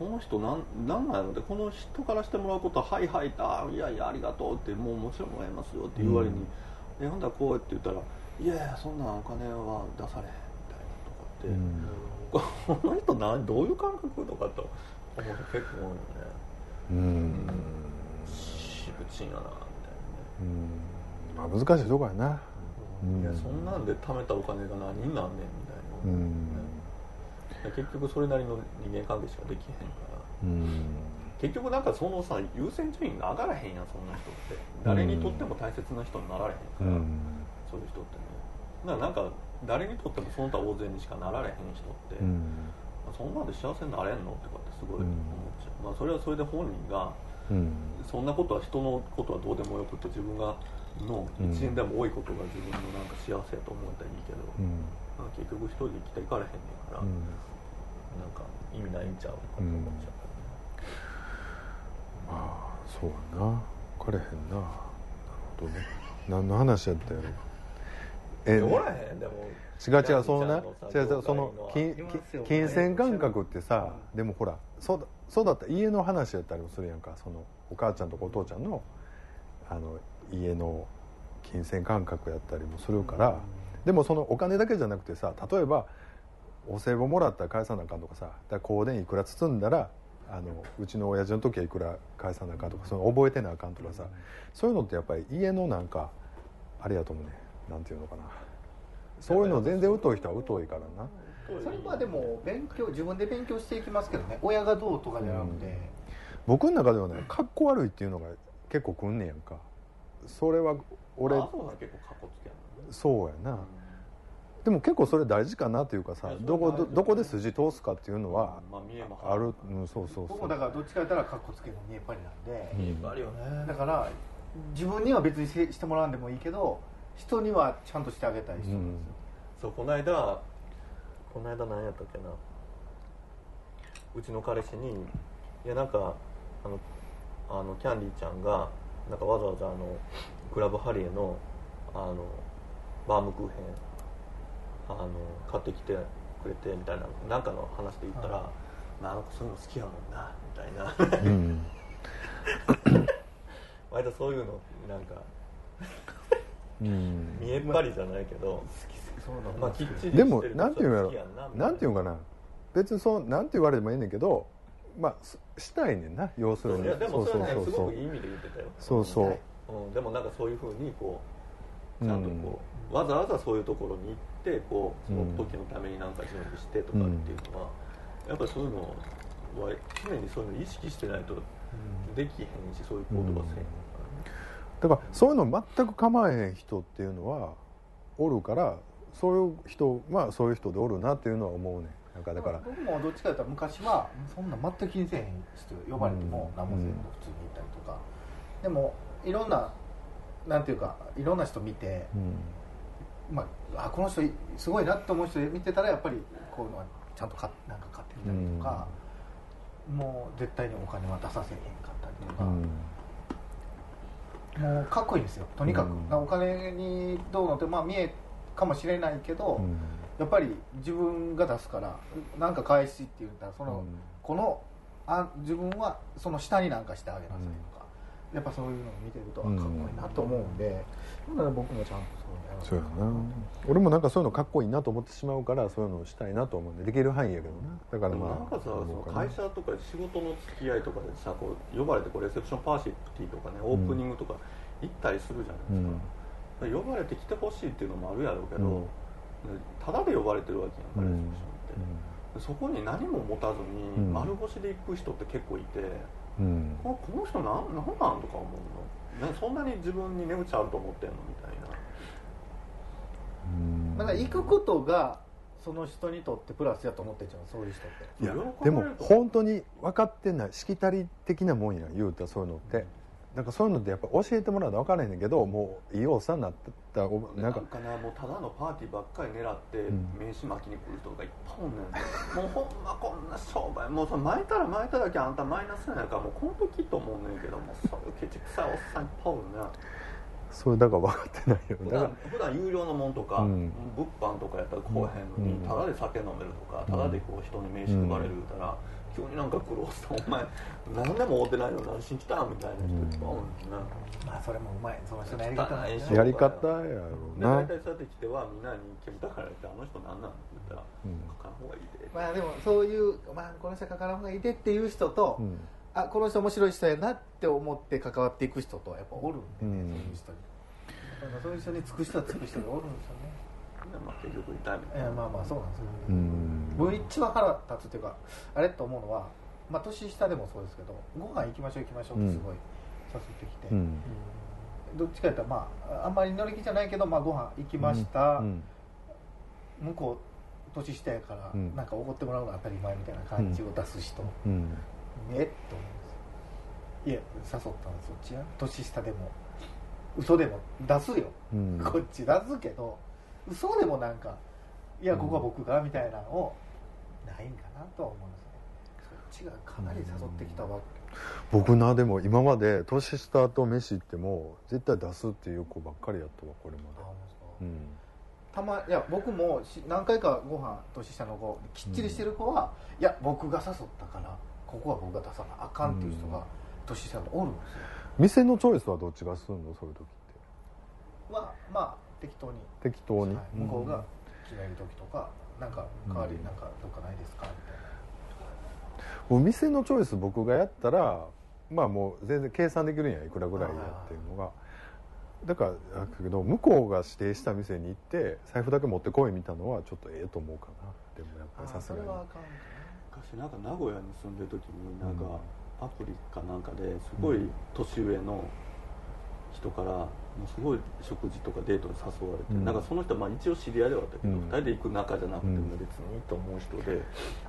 この人なんなんなんやろってこの人からしてもらうことは「はいはいあいやいやありがとう」ってもうもちろんもらいますよって言う割に「えほんだらこうやって言ったら「いやいやそんなお金は出されへん」みたいなとかって、この人なんどういう感覚とかと思う人結構多いよね。うん。しぶちんやなみたいうん。まあ難しいとこやな。なね、うん。いやそんなんで貯めたお金が何になんねんみたいな、うん。ね結局それなりの人間関係しかできへんから。うん。結局なんかそのさ優先順位が上がらへんやんそんな人って。誰にとっても大切な人になられへんから、そういう人ってねだからなんか誰にとってもその他大勢にしかなられへん人って、そんなんで幸せになれんのとかってすごい思っちゃう、まあそれはそれで本人がそんなことは人のことはどうでもよくて自分がの一円でも多いことが自分のなんか幸せやと思ったらいいけど、まあ、結局一人で生きていかれへんねんから、なんか意味ないんちゃうかと思っちゃう。まあそうやな。分かれへんな。なるほどね。何の話やったやろ。えおらへんでも。違う違うそのな違う違うその金金銭感覚ってさでもほらそうだそうだった家の話やったりもするやんか。そのお母ちゃんとかお父ちゃんのあの家の金銭感覚やったりもするから。でもそのお金だけじゃなくてさ例えばお歳暮もらったら返さなあかんとかさ。だ香典いくら包んだらあのうちの親父の時はいくら返さなあかんとかその覚えてなあかんとかさ、そういうのってやっぱり家のなんかあれやと思うね。なんていうのかな。そういうの全然疎い人は疎いからな。それはでも勉強自分で勉強していきますけどね。親がどうとかじゃなくて、うん、僕の中ではねかっこ悪いっていうのが結構くんねやんか。それは俺そうやな、うんでも結構それ大事かなというかさどこどどこで筋通すかっていうのはある、うん、そうそうそう。だからどっちか言ったらかっこつけの見えっ張りなんで。見えっ張りよね。だから自分には別にしてもらわんでもいいけど人にはちゃんとしてあげたい人なんですよ、うん、そうこの間この間何やったっけな。うちの彼氏にいやなんかあのあのキャンディーちゃんがなんかわざわざあのクラブハリエのあのバームクーヘンあの買ってきてくれてみたいななんかの話で言ったら、はい、まあ、あの子そういうの好きやもんなみたいな、うん、*laughs* 割とそういうのなんかうん、見えっ張りじゃないけど、まあ、きっちりでもなんていうんやろ？なんていうんかな？別にそうなんて言われてもいいねんけどまあしたいねんな要するに。いやでもそれねすごくいい意味で言ってたよ。そうそう、うん、でもなんかそういうふうにこうちゃんとこう、うん、わざわざそういうところに行ってこうその時のために何か準備してとかっていうのは、うん、やっぱりそういうのは常にそういうの意識してないとできへんしそういう行動はせん、だからそういうの全く構えへん人っていうのはおるからそういう人まあそういう人でおるなっていうのは思うねなんかだから僕もどっちかというと昔はそんな全く気にせえへん人呼ばれても何もせんと普通にいたりとか、でもいろんななんていうかいろんな人見て、まあ、あこの人すごいなって思う人見てたらやっぱりこういうのはちゃんとかなんか買ってきたりとか、もう絶対にお金は出させへんかったりとか。もうかっこいいんですよ。とにかく、うん、お金にどうのってまあ見えかもしれないけど、うん、やっぱり自分が出すから何か返しって言ったらその、うん、このあ自分はその下に何かしてあげなさいとか、やっぱそういうのを見てるとかっこいいなと思うんで、うん、だから僕もちゃんとそうやろうな。俺もなんかそういうのかっこいいなと思ってしまうからそういうのをしたいなと思うんでできる範囲やけどな。だからまあなんかさその会社とか仕事の付き合いとかでさこう呼ばれてこうレセプションパーティーとかねオープニングとか行ったりするじゃないですか、うん、呼ばれて来てほしいっていうのもあるやろうけど、うん、ただで呼ばれてるわけやんかレセプションって、そこに何も持たずに丸腰で行く人って結構いて、うん、この人何なんとか思うの、ね、そんなに自分に値打ちあると思ってんの？みたいな。だから行くことがその人にとってプラスやと思ってんじゃんそういう人って。いやでも本当に分かってないしきたり的なもんや言うたらそういうのって、なんかそういうのってやっぱ教えてもらうと分からへんねんけどもういいおっさんになったなんか。なもうただのパーティーばっかり狙って名刺巻きに来る人がいっぱいおんねん、もうほんまこんな商売もうその巻いたら巻いただけあんたマイナスなんやからもうこの時と思うねんけどもそういうケチくさいおっさんいっぱいおるね。それだから分かってないよ。普段普段有料のもんとか、うん、物販とかやったらこうへんのに、うん、ただで酒飲めるとかただでこう人に名刺配れる言うたら、急になんか苦労した。お前何でも会うてないの何しに来たみたいな人いっぱいおるんですね、まあそれもうまい。その人のやり方やり方やろうな。大体そうやって来てはみんなに煙たからってあの人何なんって言ったら、うん、書かん方がいいでまあでもそういう、まあ、この人書かん方がいいでっていう人と、うん。あこの人面白い人やなって思って関わっていく人とやっぱおるんでね、うん、そういう人に。そういう人に尽くした尽く人がおるんですよねまあ結局痛いみたいな。まあまあそうなんですよ、うん、僕一番腹立つっていうかあれと思うのはまあ年下でもそうですけどご飯行きましょう行きましょうってすごい誘ってきて、うん。どっちか言ったらまああんまり乗り気じゃないけど、まあ、ご飯行きました、うん。向こう年下やから、うん。なんかおごってもらうのが当たり前みたいな感じを出す人、うん。え？っと思うんですいや誘ったのそっちや年下でも。嘘でも出すよ、うん。こっち出すけど嘘でもなんかいやここは僕がみたいなのをないんかなとは思うんですね。そっちがかなり誘ってきたわ僕なでも今まで年下と飯行っても絶対出すっていう子ばっかりやったわこれまで。うん。たまいや僕もし何回かご飯年下の子きっちりしてる子は、いや僕が誘ったからここは僕が出さなあかんっていう人が年下のおるんですよ。店のチョイスはどっちがするの？そういう時って。はまあ適当に、適当に、はい。向こうが決める時とかなんか代わりうん。なんかどっかないですかみたいな。お店のチョイス僕がやったらまあもう全然計算できるんやいくらぐらいやっていうのが。だからだけど向こうが指定した店に行って財布だけ持ってこいみたのはちょっとええと思うかな。でもやっぱりさすがに。それはあかんか昔なんか名古屋に住んでる時になんかうん。アプリかなんかですごい年上の人からもうすごい食事とかデートに誘われて、うん。なんかその人はまあ一応知り合いではあったけど、うん。2人で行く仲じゃなくてうん。も別にいいと思う人で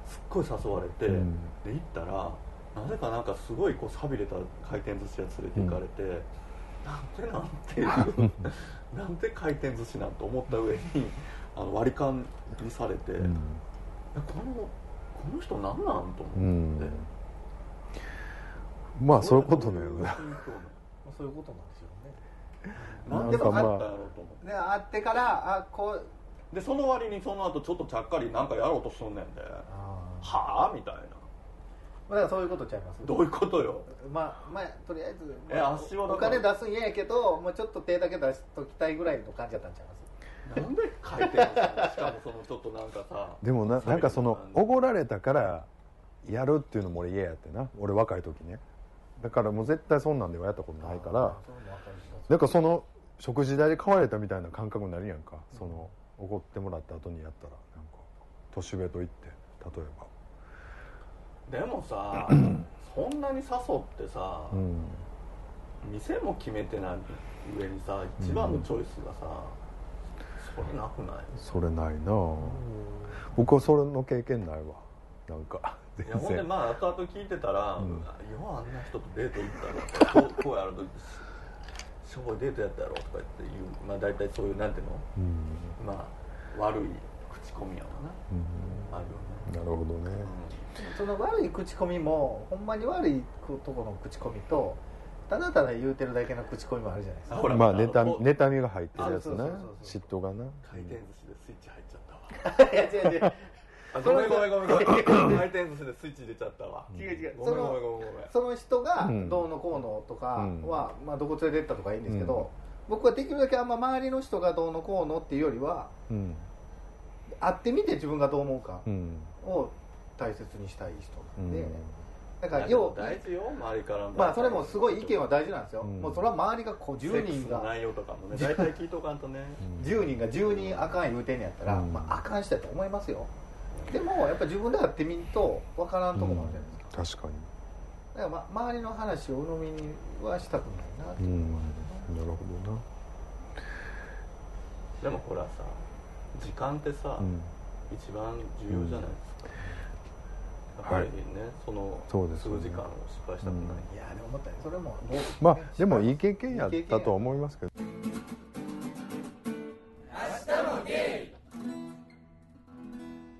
すっごい誘われて、うん。で行ったらなぜかなんかすごいこう寂れた回転寿司屋連れて行かれて、なんでなんていう *laughs* なんで回転寿司なんて思った上にあの割り勘にされて、うん。えこのこの人何なんと思って、うん。まあそういうことね。そういうことななんでもああったやろうと思ってで会ってからあこう。でその割にその後ちょっとちゃっかりなんかやろうとしとんねんで。あはあみたいな。だからそういうことちゃいます？どういうことよ。まあまあとりあえずえ足はだ。おから金出すん嫌やけどもうちょっと手だけ出しときたいぐらいの感じだったんちゃいます？なんで書いてるの？しかもそのちょっとなんかさでもななんかそのおごられたからやるっていうのも俺嫌やってな。俺若い時ね。だからもう絶対そんなんではやったことないからなんかその食事代で買われたみたいな感覚になるやんか。そのおごってもらった後にやったら。なんか年上と言って例えでもさ *clears throat* そんなに誘ってさ、ばうん。店も決めてない上にさ一番のチョイスがさ、それなくない？それないな。あ僕はそれの経験ないわ。なんか全いやほんで然まあ後々聞いてたら、うん。ようあんな人とデート行ったらこうこうやるとしょぼいデートやったやろとか言って言う。まあ大体そういうなんていうの？うん。まあ悪い口コミやわうん。なあるよね、なるほどね。その悪い口コミもほんまに悪いところの口コミとただただ言うてるだけの口コミもあるじゃないですか。あほら。まあ妬み妬みが入ってるやつな。嫉妬がな。回転寿司でスイッチ入っちゃったわ。*laughs* いや違う違う。あごめんごめんごめんごめん。*laughs* 回転寿司でスイッチ出ちゃったわ。違う違う。ごめんごめんごめんごめん。その人がうん。どうのこうのとかは、うん。まあ、どこ連れてったとかいいんですけど、うん。僕はできるだけあんま周りの人がどうのこうのっていうよりはうん。会ってみて自分がどう思うかうん。を大切にしたい人うなんで、ん。だから要大事よ周りからのまあそれもすごい意見は大事なんですよ、うん。もうそれは周りがこう10セックス人がの内容とかもね大体聞いとかんとね。10人が10人あかん言うてんねやったら、うん。まあ、あかんしたいと思いますよでもやっぱ自分で会ってみんと分からんとこもあるじゃないですか、確かに。だから、ま、周りの話を鵜呑みにはしたくないなって思いうんなまするほどな。でもほらさ時間ってさ、うん。一番重要じゃないですか、やっぱりね、そのそうですよね。数時間を失敗したくない、いやでも思ったねそれもどうね。まあでもいい経い験やったと思いますけど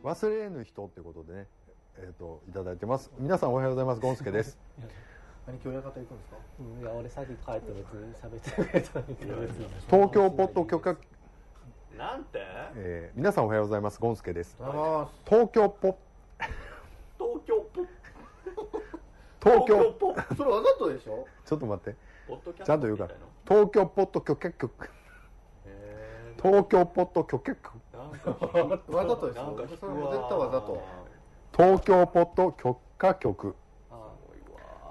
忘れぬ人ってことでねえっ、といただいてます。皆さんおはようございます。ゴンスケです。*laughs* 何今日館行くんですか？うんいや俺さっき帰って別に喋ってくれた東京ポッド許可、なんて？えー皆さんおはようございます。ゴンスケです。東京ポ東京ポッ *laughs* 東京ポッ *laughs* それわざとでしょ？ちょっと待って。ポッドキャストちゃんと言うから。東京ポッド許可局。東京ポッド許可局わざとですかそれも絶対わざと。東京ポッド許可局。あ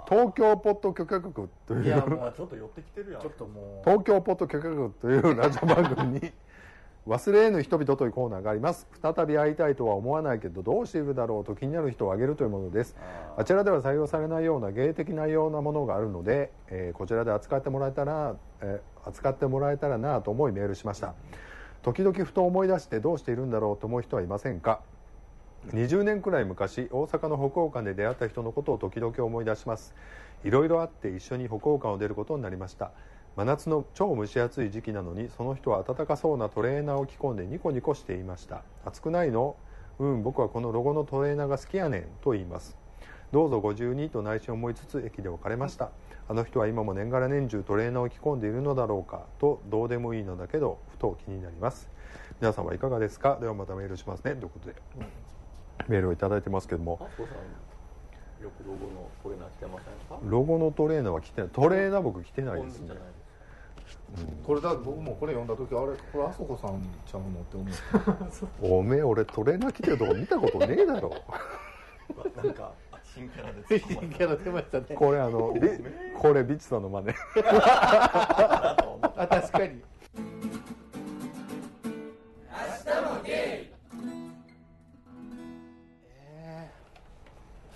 東京ポッド許可局という。いやもうちょっと寄ってきてるやん。ちょっともう。東京ポッド許可局というラジオ番組に *laughs* 忘れぬ人々というコーナーがあります。再び会いたいとは思わないけどどうしているだろうと気になる人を挙げるというものです。あちらでは採用されないような芸的なようなものがあるので、えー、こちらで扱ってもらえたら、えー、扱ってもらえたらなと思いメールしました時々ふと思い出してどうしているんだろうと思う人はいませんか？20年くらい昔大阪の北欧館で出会った人のことを時々思い出します。いろいろあって一緒に北欧館を出ることになりました。真夏の超蒸し暑い時期なのにその人は暖かそうなトレーナーを着込んでニコニコしていました。暑くないの？うん僕はこのロゴのトレーナーが好きやねんと言います。どうぞ52と内心思いつつ駅で別れました。あの人は今も年がら年中トレーナーを着込んでいるのだろうかとどうでもいいのだけどふと気になります。皆さんはいかがですか？ではまたメールしますね。ということで、メールを頂いてますけども。よくロゴのトレーナー着てませんか？ロゴのトレーナーは着てない。トレーナー僕着てないですね。これだ僕もこれ読んだ時あれこれあそこさんちゃうのって思う。*laughs* おめえ俺トレーナー着てるとこ見たことねえだろ。*laughs* なんか新キャラで新キャラ出ましたね。これあの *laughs* ビこれビッチさんの真似。*laughs* あ確かに。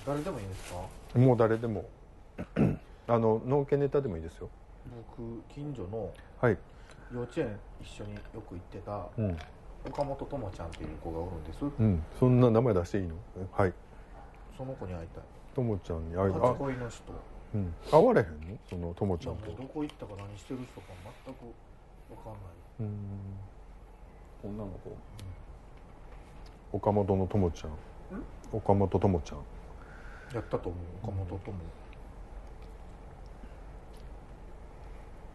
誰でもいいですか？もう誰でも。*clears throat* あの農家ネタでもいいですよ。僕近所のはい。幼稚園一緒によく行ってた、うん、岡本智ちゃんっていう子がおるんです。うん。そんな名前出していいの？はいその子に会いたい。智ちゃんに会いたい。初恋の人。うん。会われへんの？その智ちゃんと。どこ行ったか何してる人か全く分かんない。うん。女の子、うん、岡本の智ちゃん。岡本智ちゃん。やったと思う。岡本とも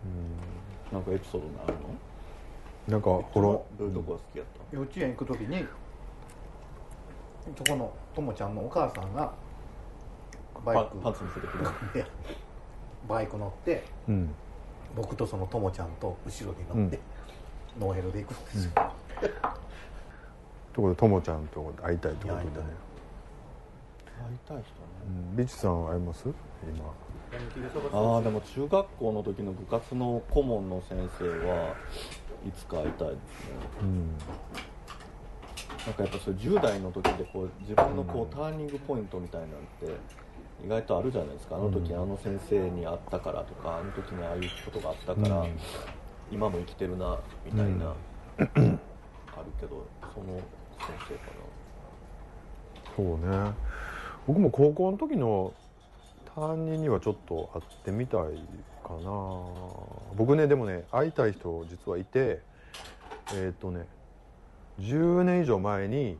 うん。なんかエピソードがあるの？なんかほら。どういうとこが好きやった？幼稚園行く時にそこのともちゃんのお母さんがバイクパンツ見せてくれ *laughs* バイク乗って、うん、僕とそのともちゃんと後ろに乗って、うん、ノーヘルで行くんですよ、うん、ところでともちゃんと会いたいってことでね。会いたい。人ね、うん、ビチさん会います？今。ああでも中学校の時の部活の顧問の先生はいつか会いたいですね、うん、なんかやっぱそれ10代の時でこう自分のこうターニングポイントみたいなんて意外とあるじゃないですか。あの時あの先生に会ったからとかあの時にああいうことがあったから、今も生きてるなみたいな、あるけどその先生かな。そうね。僕も高校の時の担任にはちょっと会ってみたいかな。僕ねでもね会いたい人実はいてえっ、ー、とね10年以上前に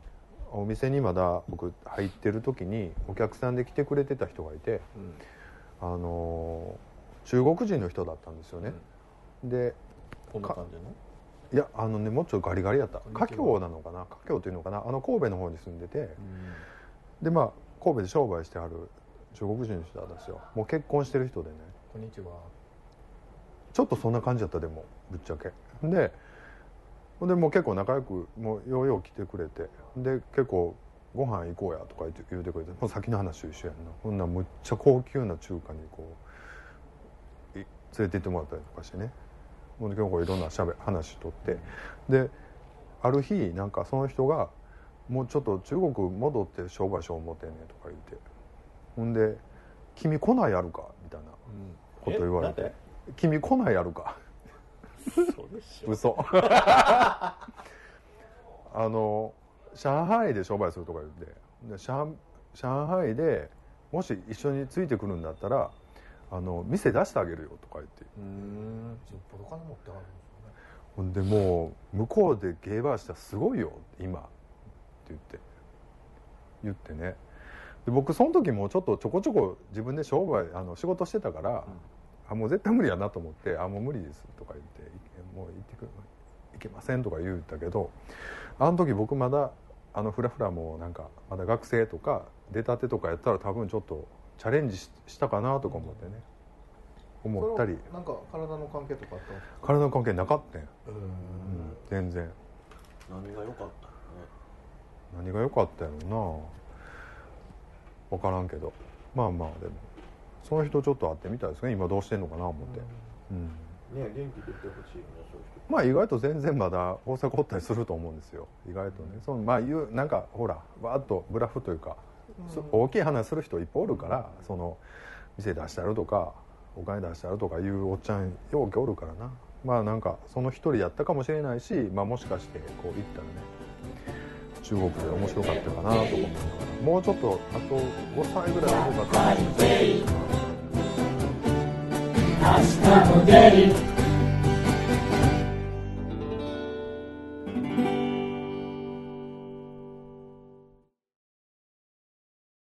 お店にまだ僕入ってる時にお客さんで来てくれてた人がいて、うん、あの中国人の人だったんですよね、うん、でこんな感じの？いやあのねもうちょっとガリガリやった。華僑なのかな？華僑っていうのかな？あの神戸の方に住んでて、うん、でまあ神戸で商売してはる中国人の人なんですよ。もう結婚してる人でね。こんにちは。ちょっとそんな感じだったでもぶっちゃけ。ででもう結構仲良くもうようよう来てくれて。で結構ご飯行こうやとか言って言うてくれてもう先の話一緒やんな。ほんなむっちゃ高級な中華にこう連れて行ってもらったりとかしてね。もう結構いろんなしゃべ話とって。である日なんかその人がもうちょっと中国戻って商売しよう思ってんねとか言って。ほんで「君来ないやるか」みたいなこと言われて「君来ないやるか」嘘。あの上海で商売するとか言ってで上上海でもし一緒についてくるんだったらあの店出してあげるよとか言って。うん。よっぽど金持ってあるんですよね。ほんでもう向こうでゲーバーしたらすごいよ今。言って。言ってね。で僕その時もちょっとちょこちょこ自分で商売あの仕事してたから、うん、あもう絶対無理やなと思って「あもう無理です」とか言って「もう行ってくいけません」とか言ったけどあの時僕まだあのフラフラもなんかまだ学生とか出たてとかやったら多分ちょっとチャレンジしたかなとか思ってね、思ったり。なんか体の関係とかあった体の関係なかったん、うん、全然。何が良かった何が良かったやろな。分からんけど。まあまあでも。その人ちょっと会ってみたいですね。今どうしてんのかな思って、うん、ね元気でいてほしいねそういうまあ意外と全然まだ大阪おったりすると思うんですよ。意外とね。そのまあいうなんかほらわーっとブラフというか、大きい話する人いっぱいおるからその店出してあるとかお金出してあるとかいうおっちゃんようけおるからな。まあなんかその一人やったかもしれないし、まあ、もしかしてこう行ったらね中国で面白かったかなと思ってもうちょっとあと5歳ぐらい若かったら明日も出る